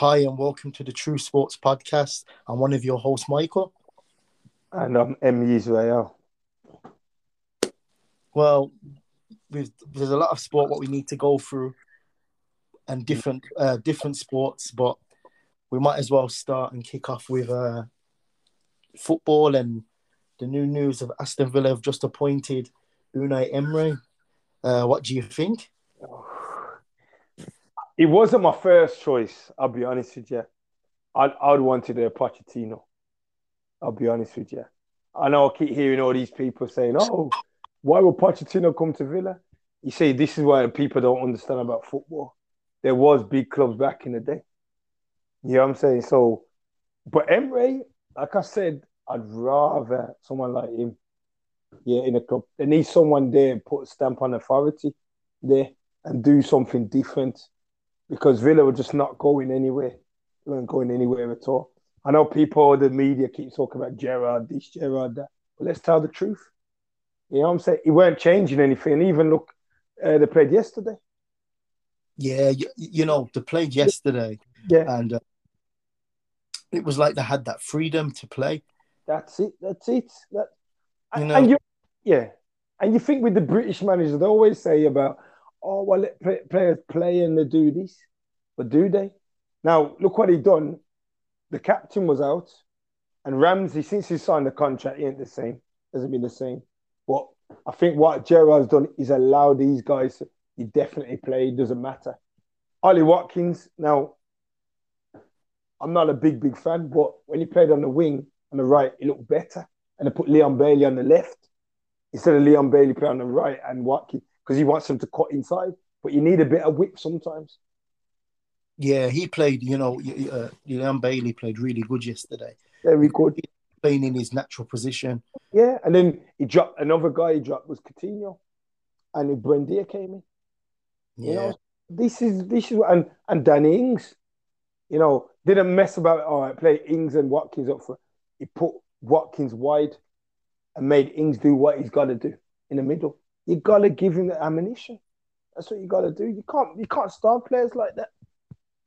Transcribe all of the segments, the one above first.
Hi, and welcome to the True Sports Podcast. I'm one of your hosts, Michael. And I'm M. Israel. Well, there's a lot of sport what we need to go through, and different uh, different sports, but we might as well start and kick off with uh, football and the new news of Aston Villa have just appointed Unai Emery. Uh, what do you think? It wasn't my first choice. I'll be honest with you. I'd, I'd wanted a Pochettino. I'll be honest with you. I know I keep hearing all these people saying, "Oh, why would Pochettino come to Villa?" You see, this is why people don't understand about football. There was big clubs back in the day. You know what I'm saying? So, but Emery, like I said, I'd rather someone like him. Yeah, in a club, They need someone there put a stamp on authority there and do something different because Villa were just not going anywhere. They weren't going anywhere at all. I know people, the media keep talking about Gerrard, this, Gerrard, that. But let's tell the truth. You know what I'm saying? He weren't changing anything. Even look, uh, they played yesterday. Yeah, you, you, know, they played yesterday. Yeah. And uh, it was like they had that freedom to play. That's it. That's it. That, you know, and you, yeah. And you think with the British managers, they always say about, oh, well, let players play and they do this. But do they? Now, look what he done. The captain was out, and Ramsey, since he signed the contract, he ain't the same. Hasn't been the same. But I think what Gerrard's done is allow these guys. He definitely play. Doesn't matter. Ollie Watkins. Now, I'm not a big, big fan, but when he played on the wing on the right, he looked better. And they put Leon Bailey on the left instead of Leon Bailey play on the right and Watkins because he wants them to cut inside. But you need a bit of whip sometimes. Yeah, he played. You know, uh, Leon Bailey played really good yesterday. Very good. Playing in his natural position. Yeah, and then he dropped another guy. He dropped was Coutinho, and then Buendia came in. Yeah, you know, this is this is and and Danny Ings, you know, didn't mess about. All right, play Ings and Watkins up for. He put Watkins wide, and made Ings do what he's got to do in the middle. You gotta give him the ammunition. That's what you gotta do. You can't you can't starve players like that.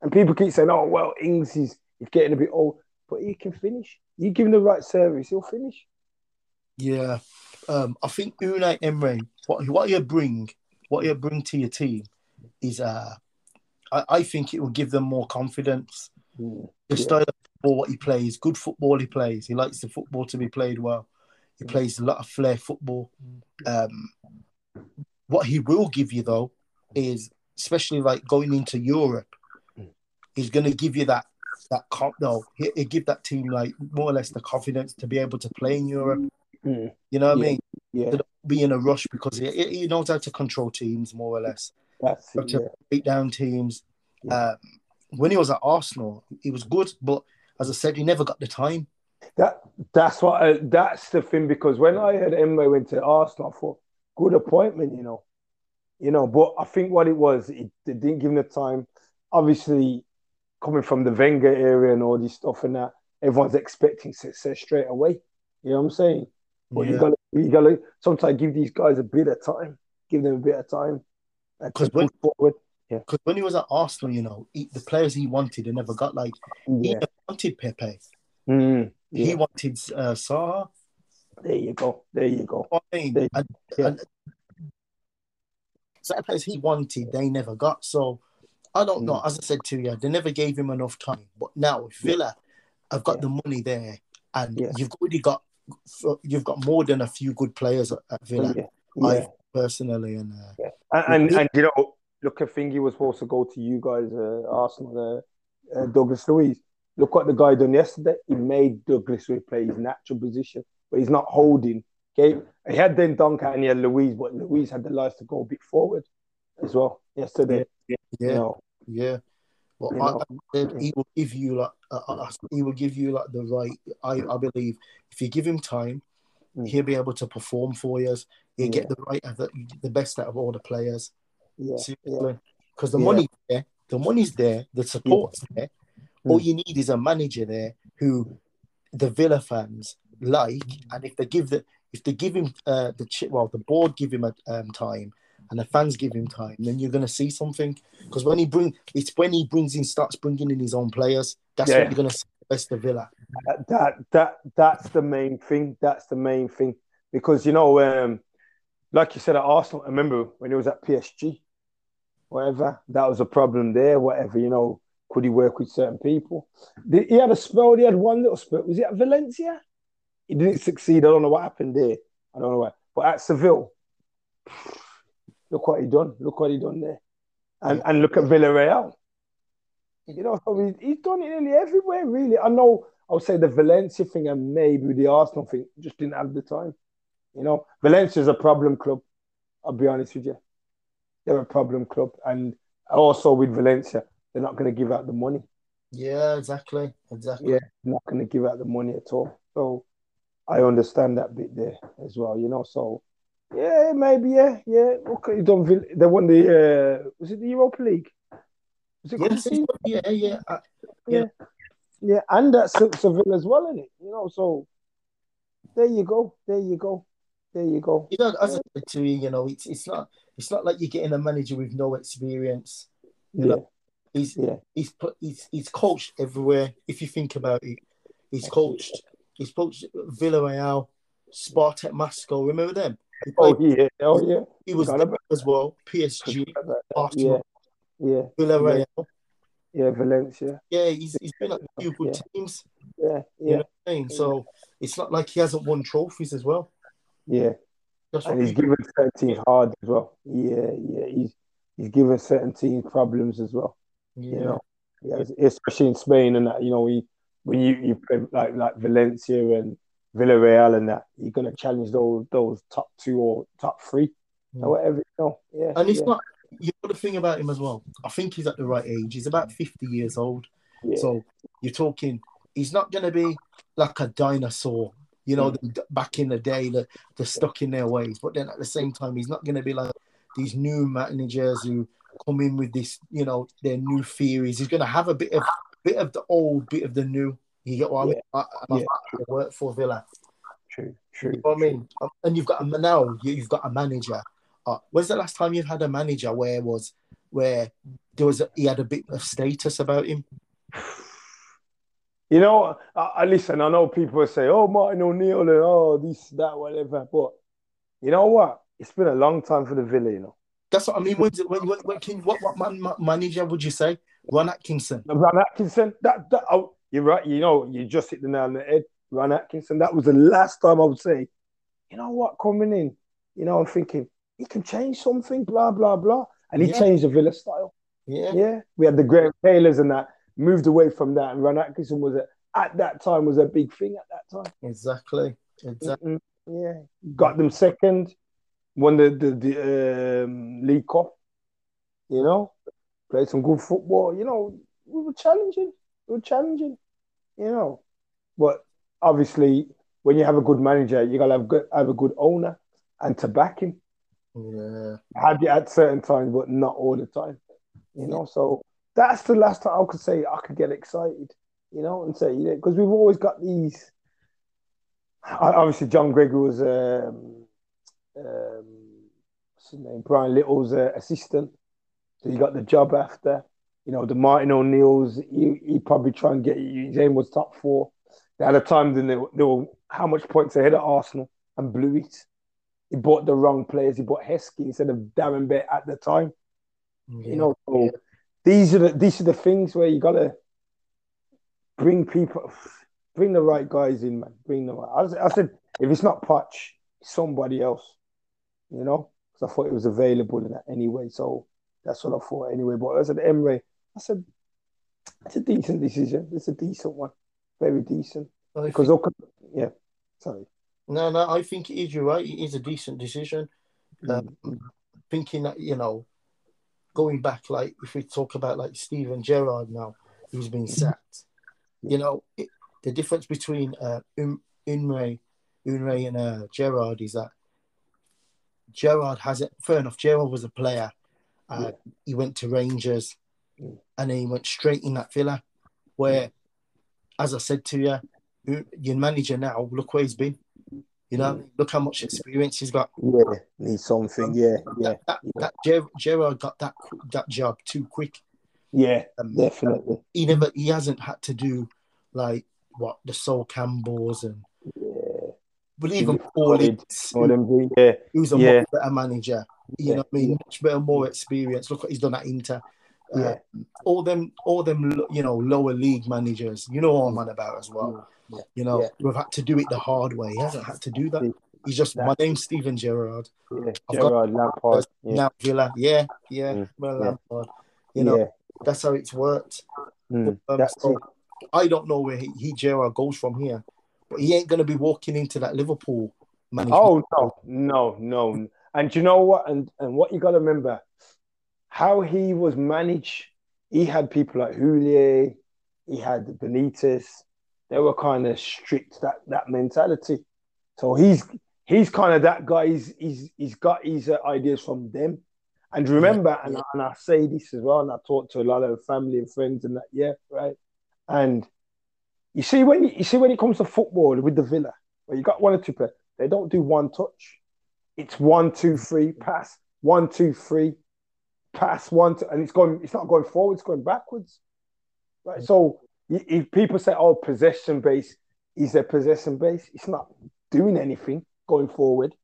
And people keep saying, "Oh well, Ings is he's getting a bit old, but he can finish. You give him the right service, he'll finish." Yeah, um, I think Unai Emery, what what you bring, what you bring to your team, is uh, I, I think it will give them more confidence. Mm, the yeah. style of football what he plays, good football he plays. He likes the football to be played well. He plays a lot of flair football. Um, what he will give you though is, especially like going into Europe, he's going to give you that that comp. No, he, he give that team like more or less the confidence to be able to play in Europe. Mm. You know what yeah. I mean? Yeah. To be in a rush because he, he knows how to control teams more or less. That's it, to yeah. beat down teams. Yeah. Um, when he was at Arsenal, he was good, but as I said, he never got the time. That that's what I, that's the thing because when I had Emery went to Arsenal, I thought good appointment, you know, you know. But I think what it was, it, they didn't give him the time. Obviously, coming from the Wenger area and all this stuff and that, everyone's expecting success straight away. You know what I'm saying? But Yeah. you gotta you gotta sometimes give these guys a bit of time, give them a bit of time, and to 'Cause when-. Because when he was at Arsenal, you know, he, the players he wanted, he never got. Like he Yeah. never wanted Pepe. Mm, He wanted uh, Zaha. There you go. There you go. I mean, They- and, yeah. and certain players he wanted, they never got. So I don't know. Mm. As I said to you, they never gave him enough time. But now if Villa, have got Yeah. the money there, and Yeah. you've already got you've got more than a few good players at, at Villa. Yeah. I Yeah. personally, and uh, And, and and you know, look, I think he was supposed to go to you guys, uh, Arsenal, uh, uh, Douglas Luiz. Look what the guy done yesterday. He made Douglas Luiz play his natural position, but he's not holding. Okay, he had then Duncan and he had Luiz, but Luiz had the life to go a bit forward as well yesterday. yeah, You know, yeah. But You I, I said he will give you like uh, uh, he will give you like the right. I, I believe if you give him time, Mm. he'll be able to perform for you. He'll get the right the, the best out of all the players. yeah, yeah, because the Yeah. money's there, the money's there, the support's there. All Mm. you need is a manager there who the Villa fans like, and if they give the if they give him uh, the chip, well, the board give him a um, time, and the fans give him time, then you're gonna see something. Because when he bring, it's when he brings in, starts bringing in his own players. That's Yeah. when you're gonna see the best of Villa. That, that that that's the main thing. That's the main thing because you know, um, like you said at Arsenal. I remember when he was at PSG, whatever that was a problem there. Whatever you know, could he work with certain people? Did- He had a spell. He had one little spell. Was it at Valencia? He didn't succeed. I don't know what happened there. I don't know why. But at Seville, look what he done. Look what he done there, and and look at Villarreal. You know, so he's, he's done it nearly everywhere, really. I know I would say the Valencia thing and maybe the Arsenal thing just didn't have the time. You know, Valencia's a problem club. I'll be honest with you. They're a problem club. And also with Valencia, they're not going to give out the money. Yeah, exactly, exactly. Yeah, not going to give out the money at all. So I understand that bit there as well, you know. So yeah, maybe, yeah, yeah. Okay, Vill- they won the uh was it the Europa League? Was it Yeah, good season? yeah, yeah. Uh, Yeah, and that's Se- Seville as well, isn't it? You know, so there you go, there you go, there you go. You know, as I said to you, you know, it's it's not it's not like you're getting a manager with no experience. You Yeah, know, he's yeah, he's put he's he's coached everywhere. If you think about it, he's coached he's coached Villarreal, Spartak Moscow. Remember them? He, oh yeah, oh yeah, he was as well. PSG, yeah, Arsenal, yeah, Villarreal. yeah, Valencia, Yeah, he's he's been at a few good teams. yeah, You yeah, know what I mean? So it's not like he hasn't won trophies as well. yeah. That's And he's given certain teams hard as well. Yeah, yeah, he's he's given certain teams problems as well. yeah. You know, yeah, especially in Spain and that. You know, he, when you you play like like Valencia and Villarreal and that, you're gonna challenge those those top two or top three Yeah. or whatever. You know, yeah, And it's yeah, not you know the thing about him as well. I think he's at the right age. He's about 50 years old. yeah, So you're talking, he's not going to be like a dinosaur, you know, Mm. the- back in the day that they're stuck in their ways. But then at the same time, he's not going to be like these new managers who come in with this, you know, their new theories. He's going to have a bit of bit of the old, bit of the new. You get what I mean? I, I Yeah. work for Villa. true, You true. know what I mean? And you've got a now you- you've got a manager. Uh, when's the last time you've had a manager where was where there was a, he had a bit of status about him? You know, I, I listen. I know people say, "Oh, Martin O'Neill," and oh, this, that, whatever. But you know what? It's been a long time for the Villa. You know, That's what I mean. When's it, when, when, when can, what what man, manager would you say? Ron Atkinson. Ron Atkinson. That, that. Oh, you're right. You know, you just hit the nail on the head. Ron Atkinson. That was the last time I would say, you know what, coming in. You know, I'm thinking he can change something. Blah blah blah. And he Yeah. changed the Villa style. Yeah, Yeah, we had the Graham Taylors and that moved away from that, and Ron Atkinson was a, at that time was a big thing at that time. exactly, exactly. Mm, Yeah, got them second, won the the, the um, League Cup. You know, played some good football. You know, we were challenging. We were challenging. You know, but obviously, when you have a good manager, you gotta have good, have a good owner and to back him. Yeah, Had it at certain times, but not all the time. You know, so that's the last time I could say I could get excited. You know, and say because we've always got these. Obviously, John Gregory was um, um, what's his name? Brian Little's uh, assistant, so he got the job after. You know, the Martin O'Neill's. He he probably try and get his aim was top four. They had a time then they, were- they were how much points ahead of Arsenal and blew it. He bought the wrong players. He bought Heskey instead of Darren Bent at the time. You know, so these are the these are the things where you gotta bring people, bring the right guys in, man. Bring them. I, I said if it's not it's somebody else. You know, because I thought it was available in that anyway. So that's what I thought anyway. But I said Emery, I said it's a decent decision. It's a decent one, very decent. I Because think, yeah, sorry. no, no, I think it is. You're right. It is a decent decision. Mm. Um, thinking that you know, going back, like if we talk about like Steven Gerrard now, who's been sacked. You know, it, the difference between uh, um, Unre, Unre and uh, Gerrard is that Gerrard has it. Fair enough. Gerrard was a player. Uh, He went to Rangers, and then he went straight in that Villa, where, as I said to you, you- your manager now. Look where he's been. You know, look how much experience he's got. Yeah, need something. Yeah, yeah, That, yeah. that Ger- Gerrard got that that job too quick. yeah, Um, definitely. he never he hasn't had to do like what the Sol Campbells and Yeah, but even. Paul Ince, Know what I mean? yeah, who's a Yeah. much better manager. You Yeah. know what I mean? Much better, more experience. Look what he's done at Inter. Uh, Yeah. all them, all them, you know, lower league managers. You know what I'm on about as well. Yeah. You know, Yeah. we've had to do it the hard way. He hasn't had to do that. He's just my name's Steven Gerrard. yeah. I've Gerard Lampard. Yeah, Now Villa, yeah, yeah, Mm. well, Yeah. Lampard. You know, yeah. that's how it's worked. Mm, Um, that's so it. I don't know where he, he Gerrard goes from here, but he ain't gonna be walking into that Liverpool management. Oh no, no, no. And you know what? And and what you got to remember, how he was managed. He had people like Houllier, he had Benitez. They were kind of strict that that mentality. So he's he's kind of that guy. He's he's he's got his uh, ideas from them. And remember, and, I, and I say this as well, and I talk to a lot of family and friends and that, yeah, right. And you see when you, you see when it comes to football with the Villa, where you got one or two players, they don't do one touch. It's one, two, three, pass, one, two, three, pass, one, two, and it's going. It's not going forward. It's going backwards. Right. So if people say, "Oh, possession base," is a possession base. It's not doing anything going forward.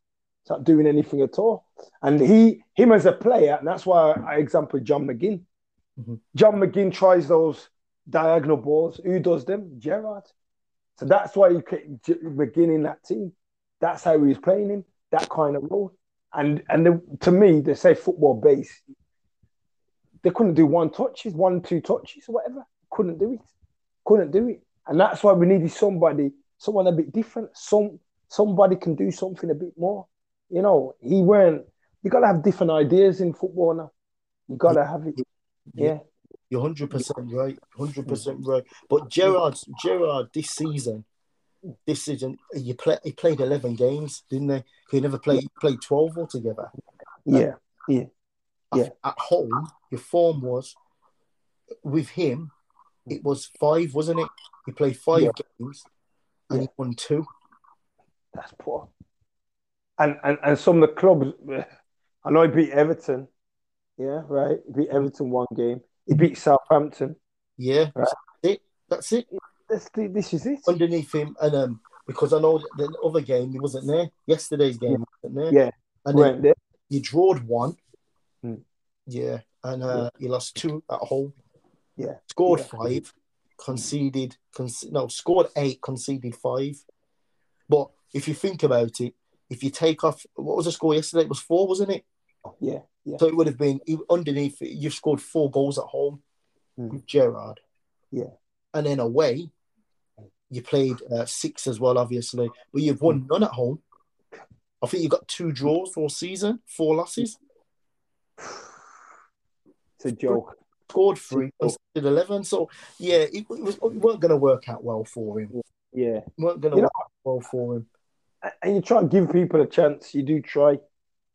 It's not doing anything at all. And he, him as a player, and that's why I example John McGinn. Mhm. John McGinn tries those diagonal balls. Who does them? Gerrard. So that's why you kept McGinn in that team. That's how he was playing him, that kind of role. And and the, to me, they say football base. They couldn't do one touches, one, two touches, or whatever. Couldn't do it. Couldn't do it. And that's why we needed somebody, someone a bit different. Some somebody can do something a bit more. You know, he weren't. You gotta have different ideas in football now. You gotta have it. Yeah. You're hundred percent right, hundred percent right. But Gerrard, Gerrard, this season, this season, you play. He played eleven games, didn't they? He never played. Played twelve altogether. Yeah. Yeah. At, at home, your form was with him. It was five, wasn't it? He played five Yeah. games, and he won two. That's poor. And and and some of the clubs, I know he beat Everton. Yeah, right. He beat Everton one game. He beat Southampton. Yeah, Right. that's it. That's it. This, this is it. Underneath him, and um, because I know the other game he wasn't there. Yesterday's game wasn't there. Yeah. and then there. you drawed one. Hmm. Yeah, and uh, you lost two at home. Yeah. Scored Yeah. five, conceded, con- no, scored eight, conceded five. But if you think about it, if you take off, what was the score yesterday? It was four, wasn't it? Yeah. Yeah. So it would have been underneath. You've scored four goals at home Hmm. with Gerrard. Yeah. and then away, you played uh, six as well, obviously, but you've won none at home. I think you've got two draws all season, four losses. It's a joke. scored three, conceded eleven. So yeah, it, it was it weren't going to work out well for him. Yeah. It weren't going to know- work out well for him. And you try and give people a chance. You do try.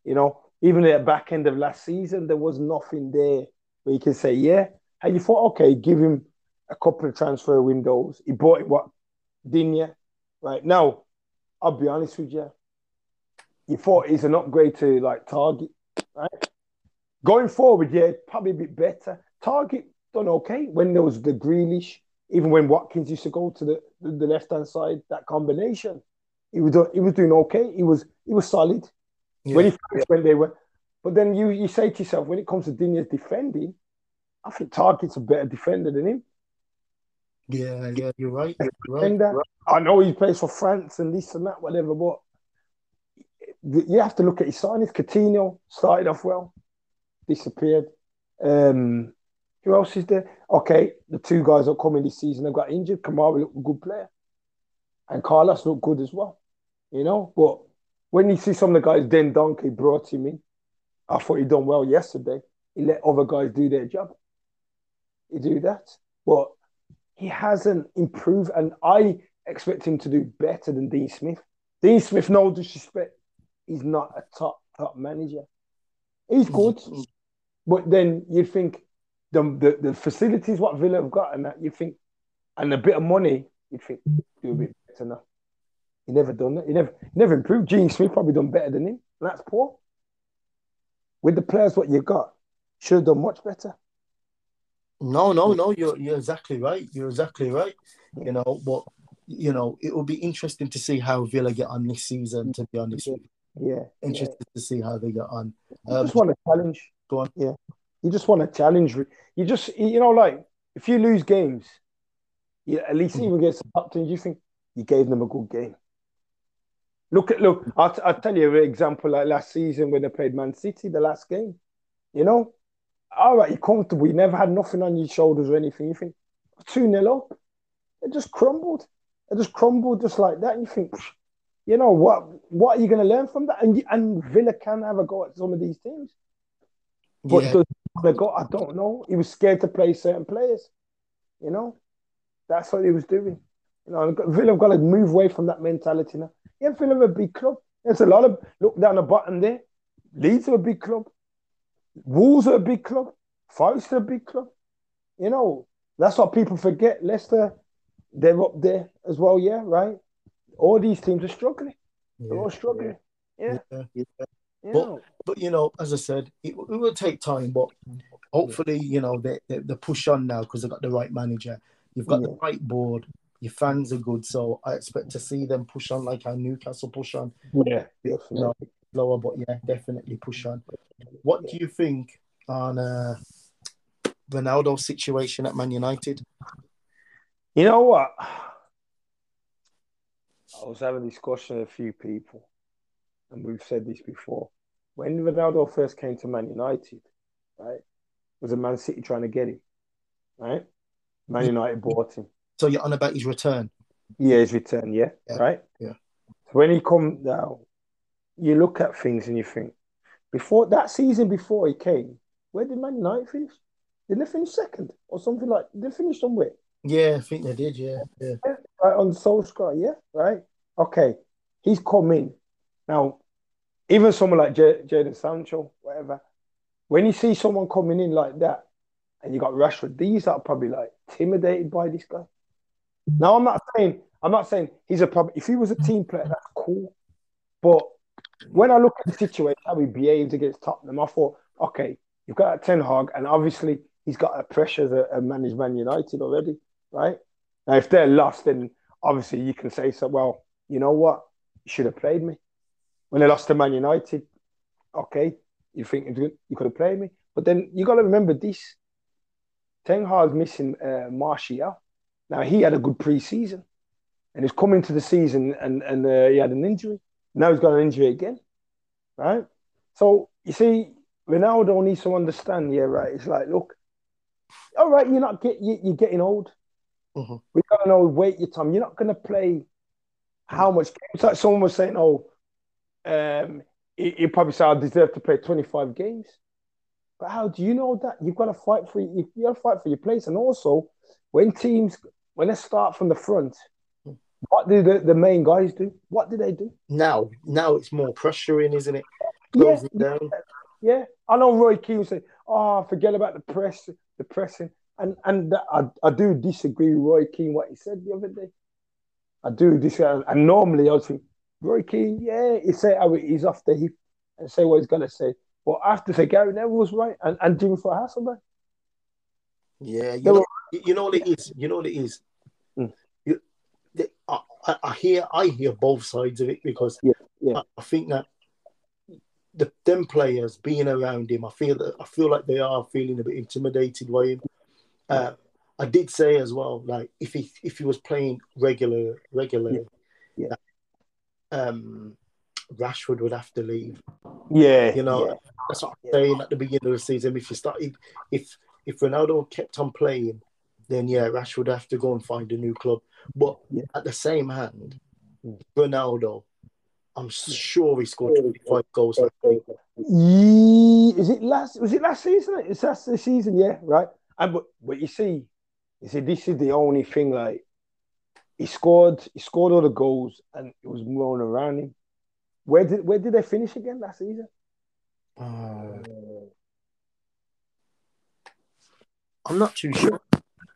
You know, even at the back end of last season, there was nothing there where you can say, yeah. And you thought, okay, give him a couple of transfer windows. He bought it, what, didn't you? Right now, I'll be honest with you. You thought he's an upgrade to like Targett, right? Going forward, yeah, probably a bit better. Targett done okay when there was the Grealish, even when Watkins used to go to the, the left hand side, that combination. He was doing, he was doing okay. He was he was solid Yeah. when he first when they were. But then you you say to yourself, when it comes to Digne's defending, I think Targett's a better defender than him. Yeah, yeah, you're right. You're right. Defender. I know he plays for France and this and that, whatever, but you have to look at his signings. Coutinho started off well, disappeared. Um, who else is there? Okay, the two guys that come in this season have got injured. Kamara looked a good player, and Carlos looked good as well. You know, but when you see some of the guys, Dendoncker brought him in. I thought he done well yesterday. He let other guys do their job. He do that, but he hasn't improved, and I expect him to do better than Dean Smith. Dean Smith, no disrespect, he's not a top top manager. He's good, but then you think the, the the facilities what Villa have got, and that you think, and a bit of money, you think do a bit better now. He never done that. He never he never improved. Dean Smith probably done better than him. That's poor. With the players what you got, should have done much better. No, no, no. You're you're exactly right. You're exactly right. You know, but you know, it will be interesting to see how Villa get on this season. To be honest, Yeah. interested to see how they get on. You Um, just want to challenge. go on. Yeah. You just want to challenge. You just, you know, like if you lose games, you at least even against teams, you think you gave them a good game. Look at look. I'll, t- I'll tell you an example. Like last season when they played Man City, the last game. You know, all right, you're comfortable. You never had nothing on your shoulders or anything. You think two 0 up. It just crumbled. It just crumbled just like that. And you think, you know what? What are you going to learn from that? And you- and Villa can have a go at some of these teams. But yeah, does he go? I don't know. He was scared to play certain players. You know, that's what he was doing. You know, Villa have got to move away from that mentality now. Yeah, Villa are a big club. There's a lot of look down the bottom there. Leeds are a big club. Wolves are a big club. Forest are a big club. You know, that's what people forget. Leicester, they're up there as well. Yeah, right. All these teams are struggling. They're all struggling. Yeah, yeah. you But- But you know, as I said, it, it will take time. But hopefully, you know, they they, they push on now because they've got the right manager. You've got the Yeah. right board. Your fans are good, so I expect to see them push on like how Newcastle push on. yeah, You know, lower, but yeah, definitely push on. What do you think on uh, Ronaldo's situation at Man United? You know what? I was having a discussion with a few people, and we've said this before. When Ronaldo first came to Man United, right, was a Man City trying to get him, right? Man United bought him. So you're on about his return. Yeah, his return, yeah, Yeah, right? yeah. So when he come now, you look at things and you think, before that season before he came, where did Man United finish? Didn't they finish second or something like? Did they finish somewhere? Yeah, I think they did. Yeah, yeah. right on Solskjaer, yeah, right. Okay, he's come in now. Even someone like J- Jadon Sancho, whatever, when you see someone coming in like that, and you got Rashford, these are probably like intimidated by this guy. Now, I'm not saying I'm not saying he's a problem. If he was a team player, that's cool. But when I look at the situation, how he behaved against Tottenham, I thought, okay, you've got Ten Hag, and obviously he's got a pressure to uh, manage Man United already, right? Now, if they're lost, then obviously you can say so. Well, you know what? You should have played me when they lost to Man United. Okay, you think you could have played me, but then you got to remember this: Ten Hag's missing uh, Martial. Now he had a good pre-season, and he's coming to the season, and and uh, he had an injury. Now he's got an injury again, right? So you see, Ronaldo needs to understand. Yeah, right. It's like, look, all right, you're not get you, you're getting old. Mhm. We gotta know wait your time. You're not gonna play how much games. Like someone was saying, oh, um, he, he probably said I deserve to play 25 games. But how do you know that? You've got to fight for you. You got to fight for your place. And also, when teams when they start from the front, what do the, the main guys do? What do they do? Now, now it's more pressuring, isn't it? Yeah, down. Yeah, I know Roy Keane say, "Oh, forget about the press, the pressing," and and I I do disagree with Roy Keane what he said the other day. I do disagree, and normally I would think Roy Keane, yeah, he say how he's off the hip and say what he's gonna say, but have to say Gary Neville was right and and Jimmy Floyd Hasselbaink. Yeah, you know, you know what it is. You know what it is. I, I hear, I hear both sides of it because Yeah, yeah. I, I think that the them players being around him, I feel that I feel like they are feeling a bit intimidated by him. Uh, I did say as well, like if he if he was playing regular regularly, Yeah, um, Rashford would have to leave. Yeah, You know, yeah. that's what I'm saying at the beginning of the season. If you started, if if Ronaldo kept on playing, then yeah, Rashford would have to go and find a new club. But Yeah. at the same hand, Mm. Ronaldo, I'm sure he scored 25 goals. That week. Is it last? Was it last season? It's last the season, yeah, right. And but, but you see, you see, this is the only thing. Like he scored, he scored all the goals, and it was moving around him. Where did where did they finish again last season? Uh, I'm not too sure.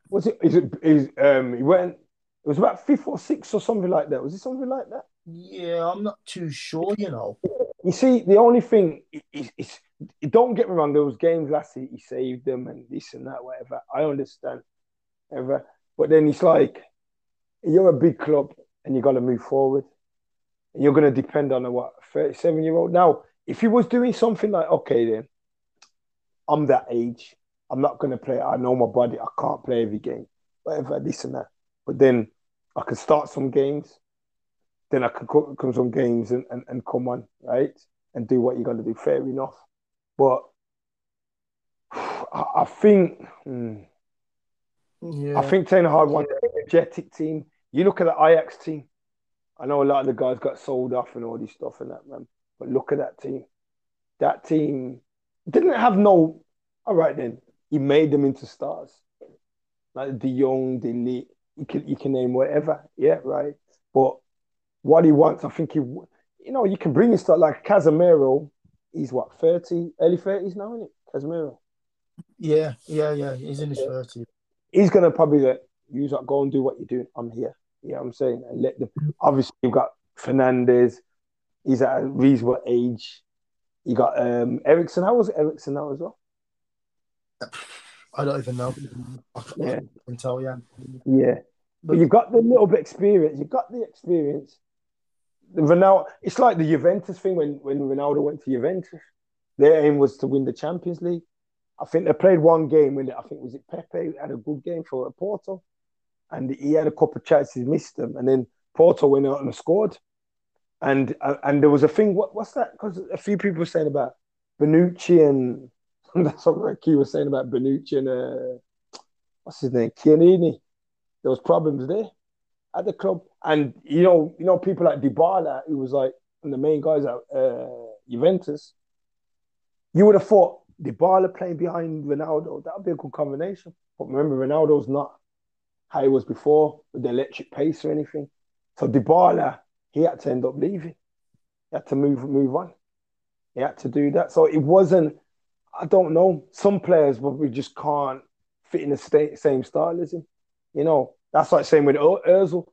Was it? Is it? Is um? He went. It was about fifth or sixth or something like that. Was it something like that? Yeah, I'm not too sure. You know. You see, the only thing is, is, is don't get me wrong. There was games last year he saved them and this and that, whatever. I understand, ever. But then it's like you're a big club and you got to move forward. And you're going to depend on a what 37 year old. Now, if he was doing something like, okay, then I'm that age. I'm not going to play. I know my body. I can't play every game, whatever, this and that. But then I can start some games. Then I can come some games and, and, and come on, right? And do what you're going to do. Fair enough. But I, I think, hmm, Yeah. I think Ten Hag wants an energetic team. You look at the Ajax team. I know a lot of the guys got sold off and all this stuff and that, man. But look at that team. That team didn't have no. All right, then he made them into stars, like De Jong, De Ligt. You can you can name whatever, yeah, right. But what he wants, I think he, you know, you can bring in stuff like Casemiro. He's what thirty, early thirties now, isn't it? Casemiro. yeah, yeah, yeah. He's in his thirties. he's gonna probably let you like, go and do what you're doing. I'm here. You know I'm saying? And let them obviously you've got Fernandes, he's at a reasonable age. You got um Eriksen. How was Eriksen now as well? I don't even know. I can't, Yeah. I can tell you. Yeah. But you've got the little bit experience. You've got the experience. The Ronaldo, it's like the Juventus thing when, when Ronaldo went to Juventus. Their aim was to win the Champions League. I think they played one game when I think was it Pepe had a good game for Porto, and he had a couple of chances, missed them, and then Porto went out and scored. And uh, and there was a thing. What, what's that? Because a few people were saying about Bonucci and that's what Ricky was saying about Bonucci and uh, what's his name, Chiellini. There was problems there at the club, and you know, you know, people like Dybala, who was like the main guys at uh, Juventus. You would have thought Dybala playing behind Ronaldo, that would be a good combination. But remember, Ronaldo's not how he was before with the electric pace or anything. So Dybala, he had to end up leaving. He had to move move on. He had to do that. So it wasn't. I don't know. Some players, but we just can't fit in the sta- same style as him. You know, that's like same with Özil.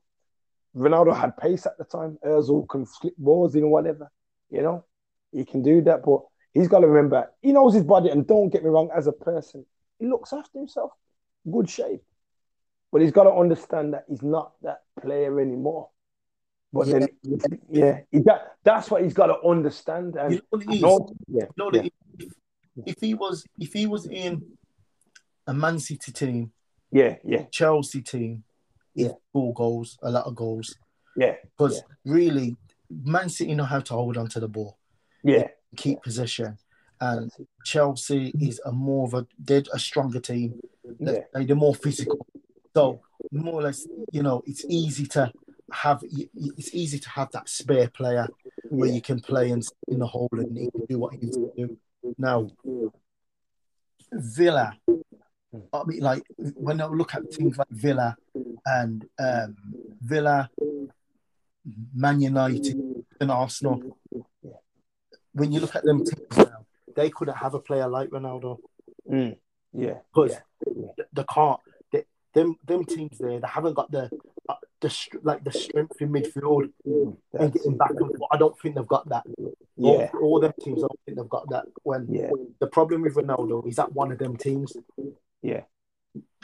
Ronaldo had pace at the time. Özil can slip balls in or whatever. You know, he can do that, but he's got to remember he knows his body. And don't get me wrong, as a person, he looks after himself, good shape. But he's got to understand that he's not that player anymore. But then, yeah, he, that, that's what he's got to understand. And You know what it is? know- yeah, You know yeah. If, he was if he was in a Man City team, yeah, yeah, Chelsea team, Yeah. score goals, a lot of goals. yeah, Because really, Man City know how to hold on to the ball, yeah. keep possession, and Chelsea is a more of a they're a stronger team. Yeah, They- They're more physical. So more or less, you know, it's easy to have it's easy to have that spare player where you can play in, in the hole and he can do what he needs to do. Now, Villa, I mean, like when I look at things like Villa and um, Villa, Man United, and Arsenal, when you look at them teams now, they couldn't have a player like Ronaldo Mm. yeah, because yeah. they, they can't. They, them them teams there, they haven't got the uh, the like the strength in midfield and getting back and forth. I don't think they've got that. yeah, All, all them teams, don't think they've got that. When yeah, the problem with Ronaldo is that one of them teams, yeah,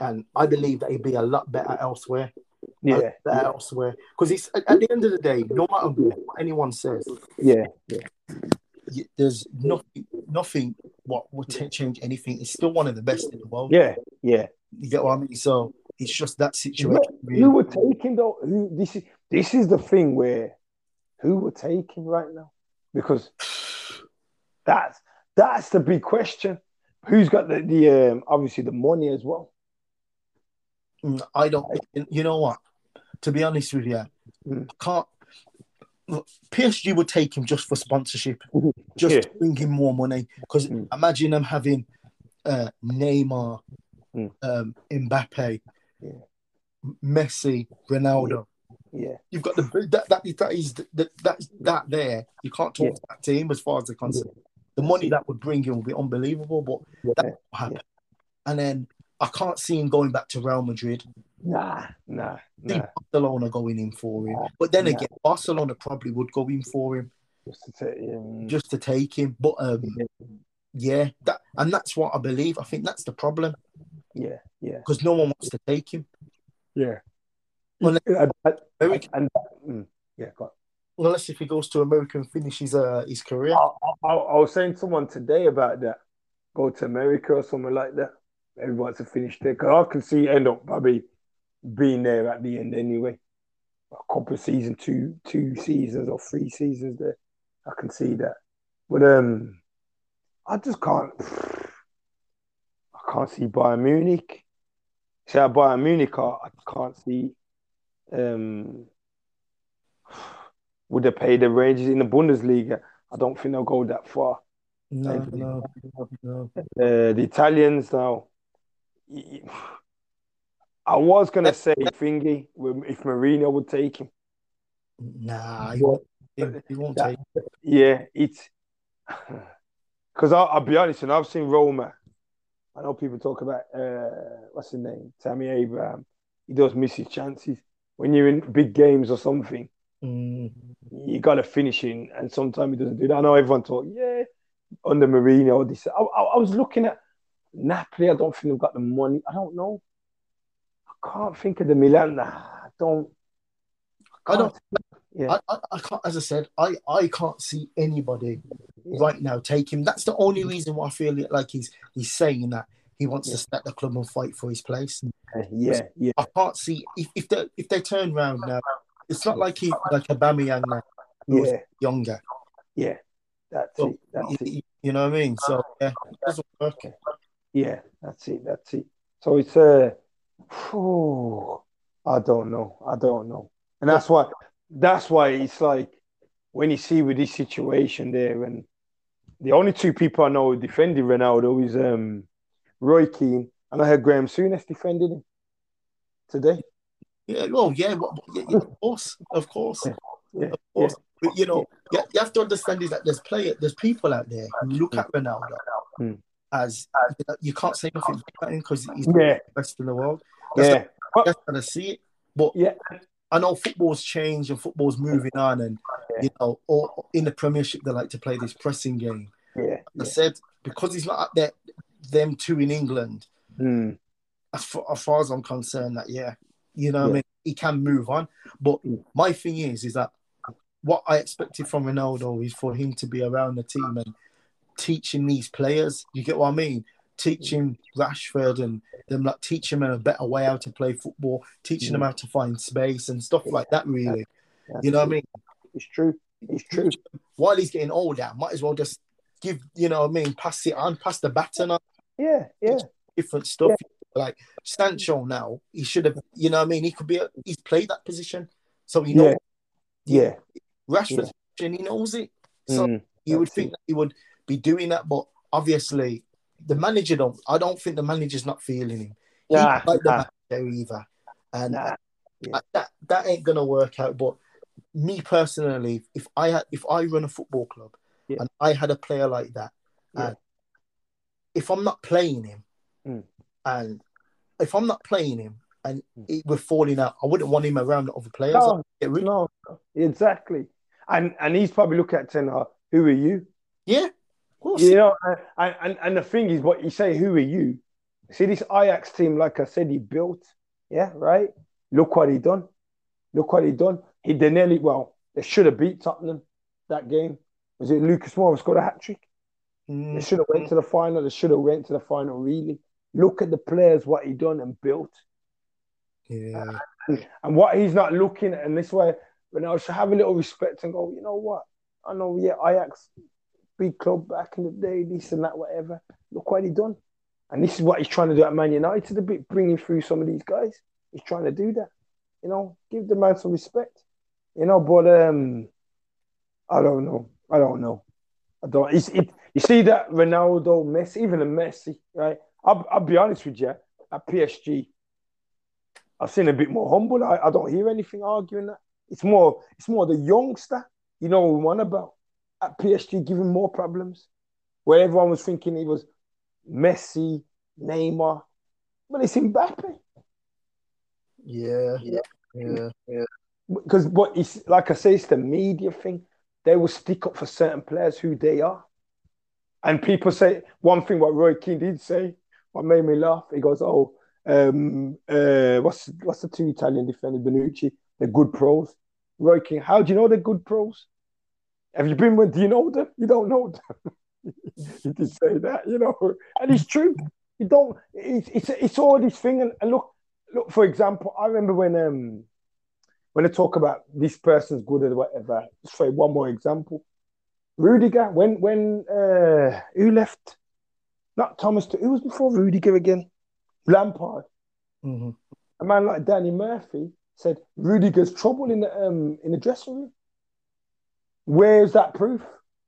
and I believe that he'd be a lot better elsewhere. yeah, better elsewhere because it's at at the end of the day, no matter what anyone says, yeah, yeah, there's nothing, nothing what would change anything. It's still one of the best in the world. yeah, yeah. You get what I mean? So it's just that situation. Who really. were taking though? Who this is this is the thing where who were taking right now? Because that's that's the big question. Who's got the, the um obviously the money as well? Mm, I don't. You know what? To be honest with you, Mm. I can't. look, PSG would take him just for sponsorship, just Yeah. to bring him more money. Because Mm. imagine them having uh, Neymar, Mm. um, Mbappe, Yeah. Messi, Ronaldo. Yeah, You've got the that that is that is that that, that there. You can't talk Yeah. to that team as far as they're concerned. The money that would bring him would be unbelievable, but that yeah, will happen. And then I can't see him going back to Real Madrid. Nah, nah, See. Barcelona going in for him. But then Nah. again, Barcelona probably would go in for him Just to say, um, just to take him. But um, yeah, that and that's what I believe. I think that's the problem yeah, yeah, because no one wants to take him. yeah. Well, and, and, America, and- mm, yeah, go on. Unless if he goes to America and finishes uh, his career. I, I, I was saying to someone today about that. Go to America or somewhere like that. Everyone to finish there because I can see end up probably being there at the end anyway. A couple of seasons, two two seasons or three seasons there. I can see that, but um, I just can't. I can't see Bayern Munich. See, Bayern Munich, I, I can't see. Um, would they pay the wages in the Bundesliga? I don't think they'll go that far. No, Maybe. no, no. Uh, the Italians now. I was gonna say Thingy if Mourinho would take him. Nah, he won't, he, he won't That- take. Yeah, it's because I'll, I'll be honest, and I've seen Roma. I know people talk about uh, what's his name, Tammy Abraham. He does miss his chances when you're in big games or something. Mm, You got to finish in, and sometimes he doesn't do that. I know everyone thought, yeah, under Mourinho. This, I, I, I was looking at Napoli. I don't think they've got the money. I don't know. I can't think of the Milan. Nah, I don't. I don't. Yeah. I, I, I can't. As I said, I, I can't see anybody Yeah. right now take him. That's the only reason why I feel like he's he's saying that he wants Yeah. to start the club and fight for his place. Yeah, yeah, I can't see if, if they if they turn around now. It's not like he like Aubameyang now, who was yeah, younger. yeah. That's So, it. That's you, it. you- know what I mean? So yeah, it doesn't work. Yeah, that's it. That's it. So it's uh, phew, I don't know. I don't know, and that's why. That's why it's like when you see with this situation there, and the only two people I know defending Ronaldo is um Roy Keane, and I heard Graham Souness defended him today. Yeah, well, yeah, well, yeah, yeah, of course, of course, Yeah, of course. But you know, you, you have to understand is that there's player, there's people out there who look at Ronaldo Mm. as you, know, you can't say nothing about him because he's yeah, the best in the world. That's yeah, that's gonna see it. But yeah, I know football's changed and football's moving on, and you know, or in the Premiership they like to play this pressing game. yeah. I said because he's not at that them two in England. Mm, as far, as far as I'm concerned, that yeah, you know, what I mean, he can move on. But my thing is, is that what I expected from Ronaldo is for him to be around the team and teaching these players. You get what I mean? Teaching Rashford and them, like teaching them a better way how to play football, teaching them Mm. how to find space and stuff like that. Really, that's you know what I mean? It's true. It's true. While he's getting older, might as well just give, you know what I mean, pass it on, pass the baton on. Yeah, yeah, different stuff. Like Sancho now, he should have, you know what I mean? He could be, a, he's played that position. So he knows yeah. Rashford's position, he knows it. So Mm, you would think that he would be doing that, but obviously the manager don't, I don't think the manager's not feeling him. Nah, don't like the manager either. And Nah. uh, that, that ain't going to work out. But me personally, if I had, if I run a football club Yeah. and I had a player like that, Yeah. and if I'm not playing him, Mm. And if I'm not playing him and Mm. it, we're falling out, I wouldn't want him around the other players. No, No, exactly. And and he's probably looking at Ten Hag, who are you? Yeah, of course. You know, and, and and the thing is, what you say, who are you? See this Ajax team, like I said, he built. Yeah, right. Look what he done. Look what he done. He they nearly well, they should have beat Tottenham that game. Was it Lucas Moura scored a hat trick? They Mm, should have went to the final. They should have went to the final. Really, look at the players, what he done and built. yeah. And what he's not looking at, and this way, when I should have a little respect and go, you know what? I know, yeah, Ajax, big club back in the day, this and that, whatever. Look what he done. And this is what he's trying to do at Man United a bit, bringing through some of these guys. He's trying to do that. You know, give the man some respect. You know, but um, I don't know. I don't know. I don't. It's, it, you see that Ronaldo, Messi, even a Messi, right? I'll, I'll be honest with you. At PSG, I've seen a bit more humble. I, I don't hear anything arguing that. It's more, it's more the youngster. You know what we want about at PSG giving more problems. Where everyone was thinking he was Messi, Neymar. Well, it's Mbappe. Yeah, yeah, yeah. Because what it's like I say, it's the media thing. They will stick up for certain players who they are. And people say one thing what Roy Keane did say, what made me laugh. He goes, Oh, um, uh, what's what's the two Italian defenders, Bonucci. They're good pros. Roy Keane, how do you know they're good pros? Have you been with do you know them? You don't know them. he did say that, you know, and it's true. You don't. It's it's, it's all this thing, and, and look, look. For example, I remember when um when I talk about this person's good or whatever. Say one more example. Rudiger, when when uh who left? Not Thomas. Who was before Rudiger again? Lampard. Mm-hmm. A man like Danny Murphy said Rudiger's trouble in the um in the dressing room. Where's that proof?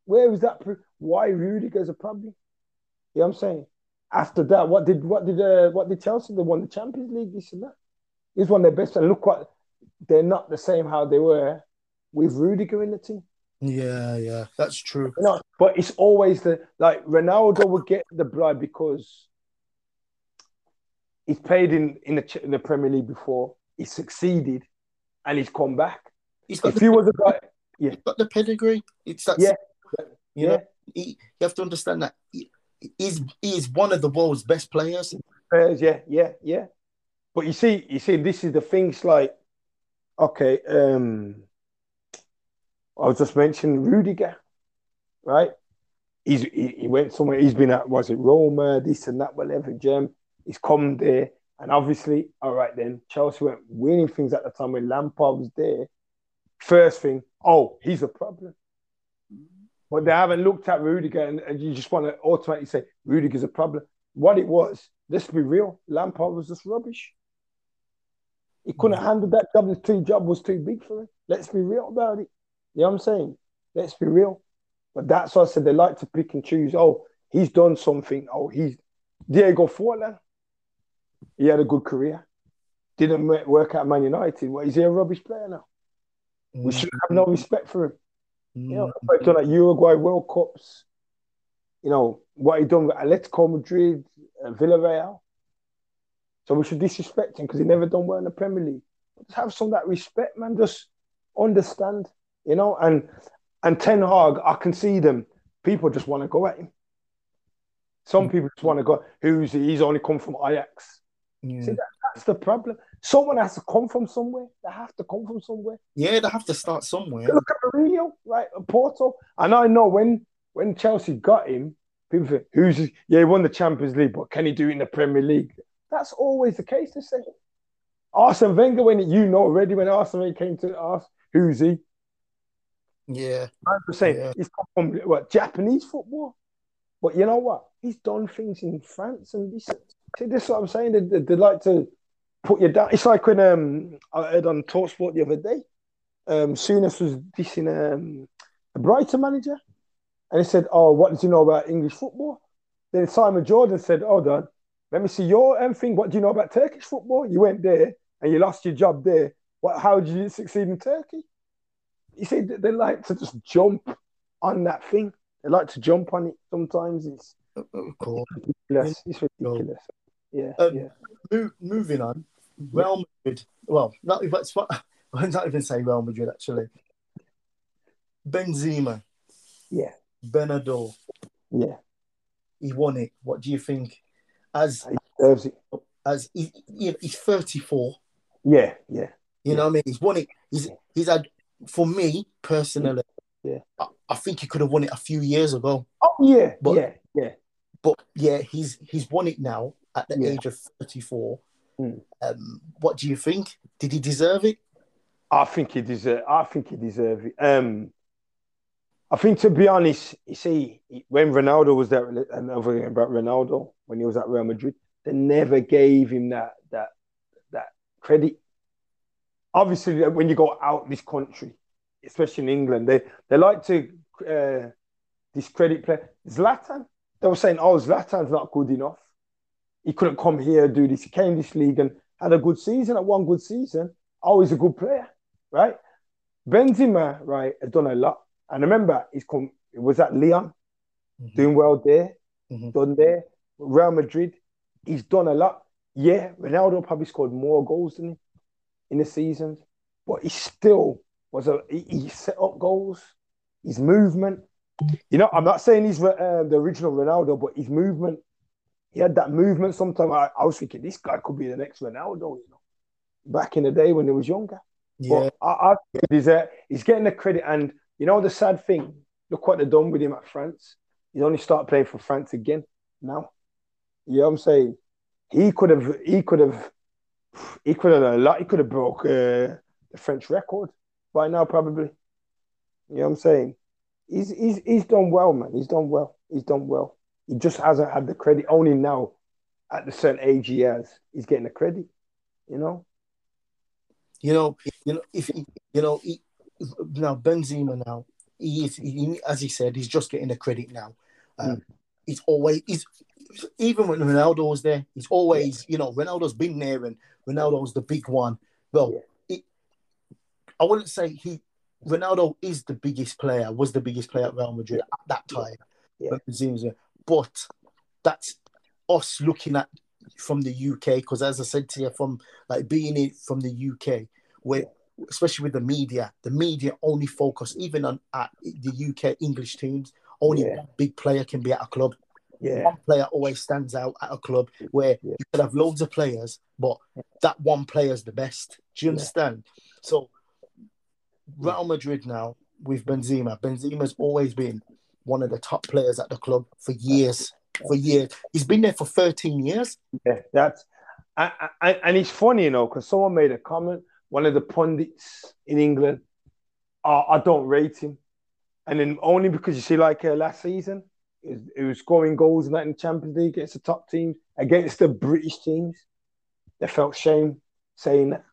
Where is that proof? Why Rudiger's a problem? You know what I'm saying? After that, what did what did uh, what did Chelsea? They won the Champions League. This and that. He's one of their best. And look what they're not the same how they were with Rudiger in the team. Yeah, yeah, that's true. You know, but it's always the like Ronaldo would get the blood because he's played in in the, in the Premier League before. He succeeded, and he's come back. He's got If the, he was a guy, he's got the pedigree. It's that. Yeah. you yeah, know, he, you have to understand that he, he's he's one of the world's best players. players, yeah, yeah, yeah. But you see, you see, this is the things like, okay, um, I was just mentioning Rudiger, right? He's he, he went somewhere. He's been at was it Roma, this and that, whatever. Gem. He's come there, and obviously, all right then. Chelsea weren't winning things at the time when Lampard was there. First thing, oh, he's a problem. But they haven't looked at Rudiger, and, and you just want to automatically say Rudiger's a problem. What it was, let's be real, Lampard was just rubbish. He couldn't mm. handle that job. The two job was too big for him. Let's be real about it. You know what I'm saying? Let's be real. But that's why I said they like to pick and choose. Oh, he's done something. Oh, he's Diego Forlan. He had a good career. Didn't work out at Man United. What is he a rubbish player now? We should have no respect for him. You know, Mm. I've done at Uruguay World Cups. You know what he done with Atletico Madrid, uh, Villarreal. So we should disrespect him because he never done well in the Premier League. Just have some of that respect, man. Just understand, you know. And and Ten Hag, I can see them. People just want to go at him. Some mm. people just want to go. Who's he? He's only come from Ajax. Yeah. See, that, that's the problem. Someone has to come from somewhere. They have to come from somewhere. yeah, they have to start somewhere. Look at Mourinho, right? Porto. And I know when when Chelsea got him, people think, who's he? yeah, he won the Champions League, but can he do it in the Premier League? That's always the case, they say. Arsene Wenger, when you know already when Arsene Wenger came to us, who's he? Yeah, I'm saying Yeah. he's come from what Japanese football. But you know what? He's done things in France and this. See, this is what I'm saying. They, they, they like to put you down. It's like when um I heard on Talksport the other day, um Souness was dissing um a Brighton manager, and he said, "Oh, what does he know about English football?" Then Simon Jordan said, "Hold on, let me see your um, thing. What do you know about Turkish football? You went there and you lost your job there. What? How did you succeed in Turkey?" You see, they they like to just jump on that thing. They like to jump on it. Sometimes it's of course. ridiculous. It's ridiculous. Yeah, Um, yeah. Mo- moving on, Real Madrid. Well, not even it's what not even say Real Madrid actually. Benzema, Yeah, Ballon d'Or, yeah. he won it. What do you think? As Deserves it. as he, he- he's thirty four. Yeah, yeah, You know what I mean? He's won it. He's he's had for me personally. Yeah. I, I think he could have won it a few years ago. Oh yeah, But- yeah, yeah. But yeah, he's he's won it now at the Yeah. age of thirty four. Mm. Um, what do you think? Did he deserve it? I think he deserve. I think he deserve it. Um, I think to be honest, you see, when Ronaldo was there, another thing about Ronaldo when he was at Real Madrid, they never gave him that that that credit. Obviously, when you go out this country, especially in England, they they like to uh, discredit play. Zlatan, they were saying, "Oh, Zlatan's not good enough. He couldn't come here do this. He came this league and had a good season. At one good season, oh, he's a good player, right? Benzema, right, has done a lot. And remember, he's come. It was at Lyon, Mhm. doing well there, Mhm. done there. Real Madrid, he's done a lot. yeah, Ronaldo probably scored more goals than him in the seasons, but he still was a he, he set up goals. His movement, you know, I'm not saying he's uh, the original Ronaldo, but his movement, he had that movement. Sometimes I, I, was thinking this guy could be the next Ronaldo, you know, back in the day when he was younger. Yeah, but I, I he's, uh, he's getting the credit, and you know the sad thing. Look what they've done with him at France. He's only started playing for France again now. You know what I'm saying? He could have, he could have, he could have done a lot. He could have broke uh, the French record by now, probably. You know what I'm saying? He's he's he's done well, man. He's done well. He's done well. He just hasn't had the credit. Only now, at the certain age he has, he's getting the credit. You know. You know, you know, if you know, he, now Benzema now he is, he, as he said, he's just getting the credit now. Um, mm. He's always he's even when Ronaldo was there, he's always you know Ronaldo's been there and Ronaldo's the big one. Well, yeah. it, I wouldn't say he Ronaldo is the biggest player, was the biggest player at Real Madrid at that time. Yeah. But that's us looking at from the UK because as I said to you, from like being it from the UK, where especially with the media, the media only focus even on the UK English teams. Only yeah. one big player can be at a club. Yeah. One player always stands out at a club where yeah. you could have loads of players, but that one player is the best. Do you understand? So Real Madrid now with Benzema, Benzema's always been one of the top players at the club for years. For years, he's been there for 13 years. Yeah, that's I, I, and it's funny, you know, because someone made a comment one of the pundits in England, uh, I don't rate him. And then only because you see, like uh, last season, it was, it was, scoring goals in that in the Champions League against the top teams, against the British teams. They felt shame saying that.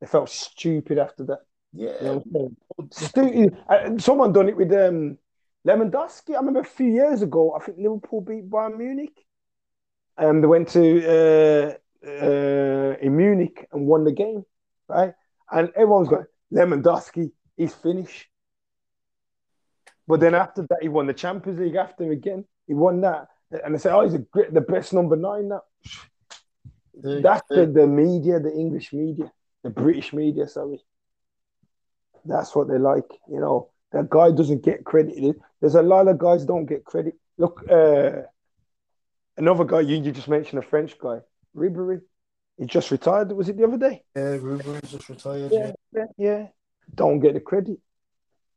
They felt stupid after that. Yeah. You know Stupid. Uh, someone done it with um, Lewandowski. I remember a few years ago, I think Liverpool beat Bayern Munich. And um, they went to uh, uh, in Munich and won the game right? And everyone's going, Lewandowski, he's finished. But then after that, he won the Champions League after again. He won that. And they say, oh, he's a great, the best number nine now. That's the, the media, the English media, the British media, sorry. That's what they like. You know, that guy doesn't get credited. There's a lot of guys don't get credit. Look, uh, another guy, you, you just mentioned a French guy, Ribery. He just retired. Was it the other day? Yeah, Ruben just retired. Yeah, yeah, yeah. Don't get the credit.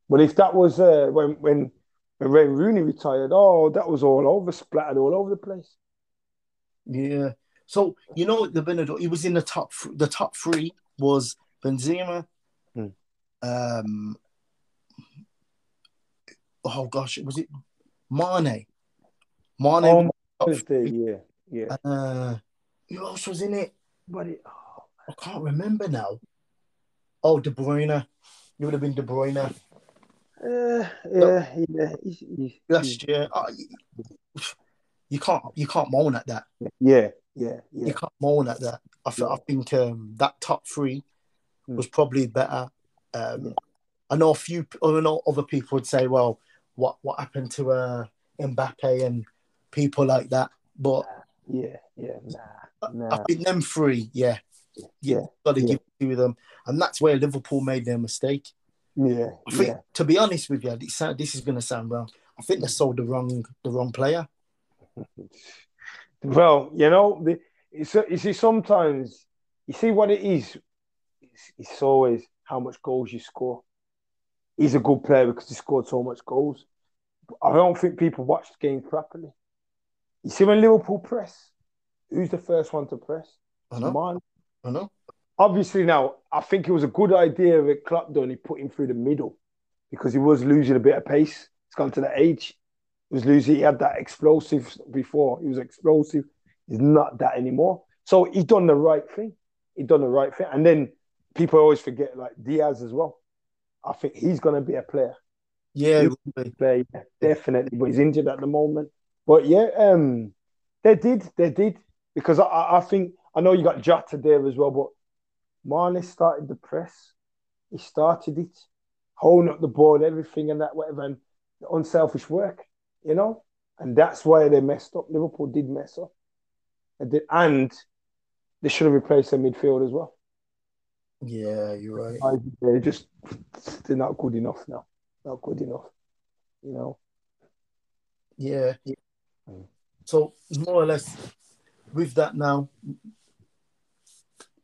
But if that was uh, when when when Wayne Rooney retired, oh, that was all over, splattered all over the place. Yeah. So you know the Benedetto, he was in the top. The top three was Benzema. Hmm. Um. Oh gosh, was it Mane? Mane. Oh, yeah, yeah. Uh, who else was in it? But it, oh, I can't remember now. Oh, De Bruyne. You would have been De Bruyne. Uh, yeah, yeah. He's, he's, last year, oh, you, can't you can't moan at that. Yeah, yeah, yeah. You can't moan at that. I, th- I think um, that top three mm. was probably better. Um, yeah. I know a few. I know other people would say, "Well, what what happened to uh, Mbappe and people like that?" But yeah, yeah, nah. Nah. I think them three, yeah, yeah, got to yeah. give to them, and that's where Liverpool made their mistake. Yeah, I think, yeah. to be honest with you, this, this is going to sound wrong. I think they sold the wrong the wrong player. well, you know, the, you see, sometimes you see what it is. It's, it's always how much goals you score. He's a good player because he scored so much goals. I don't think people watch the game properly. You see, when Liverpool press, who's the first one to press? I know. Man. I know. Obviously, now I think it was a good idea that Klopp done. He put him through the middle because he was losing a bit of pace. He's gone to the age. He was losing. He had that explosive before. He was explosive. He's not that anymore. So he done the right thing. He done the right thing. And then people always forget like Diaz as well. I think he's going to be a player. Yeah, play, definitely. But he's injured at the moment. But yeah, um, they did, they did because I, I think I know you got Jota there as well, but Mane started the press. He started it, holding up the board, everything and that, whatever, and unselfish work, you know, and that's why they messed up. Liverpool did mess up, and they should have replaced their midfield as well. Yeah, you're right. I, they're just they're not good enough now. Not good enough. You know. Yeah. Mm. So more or less, with that now,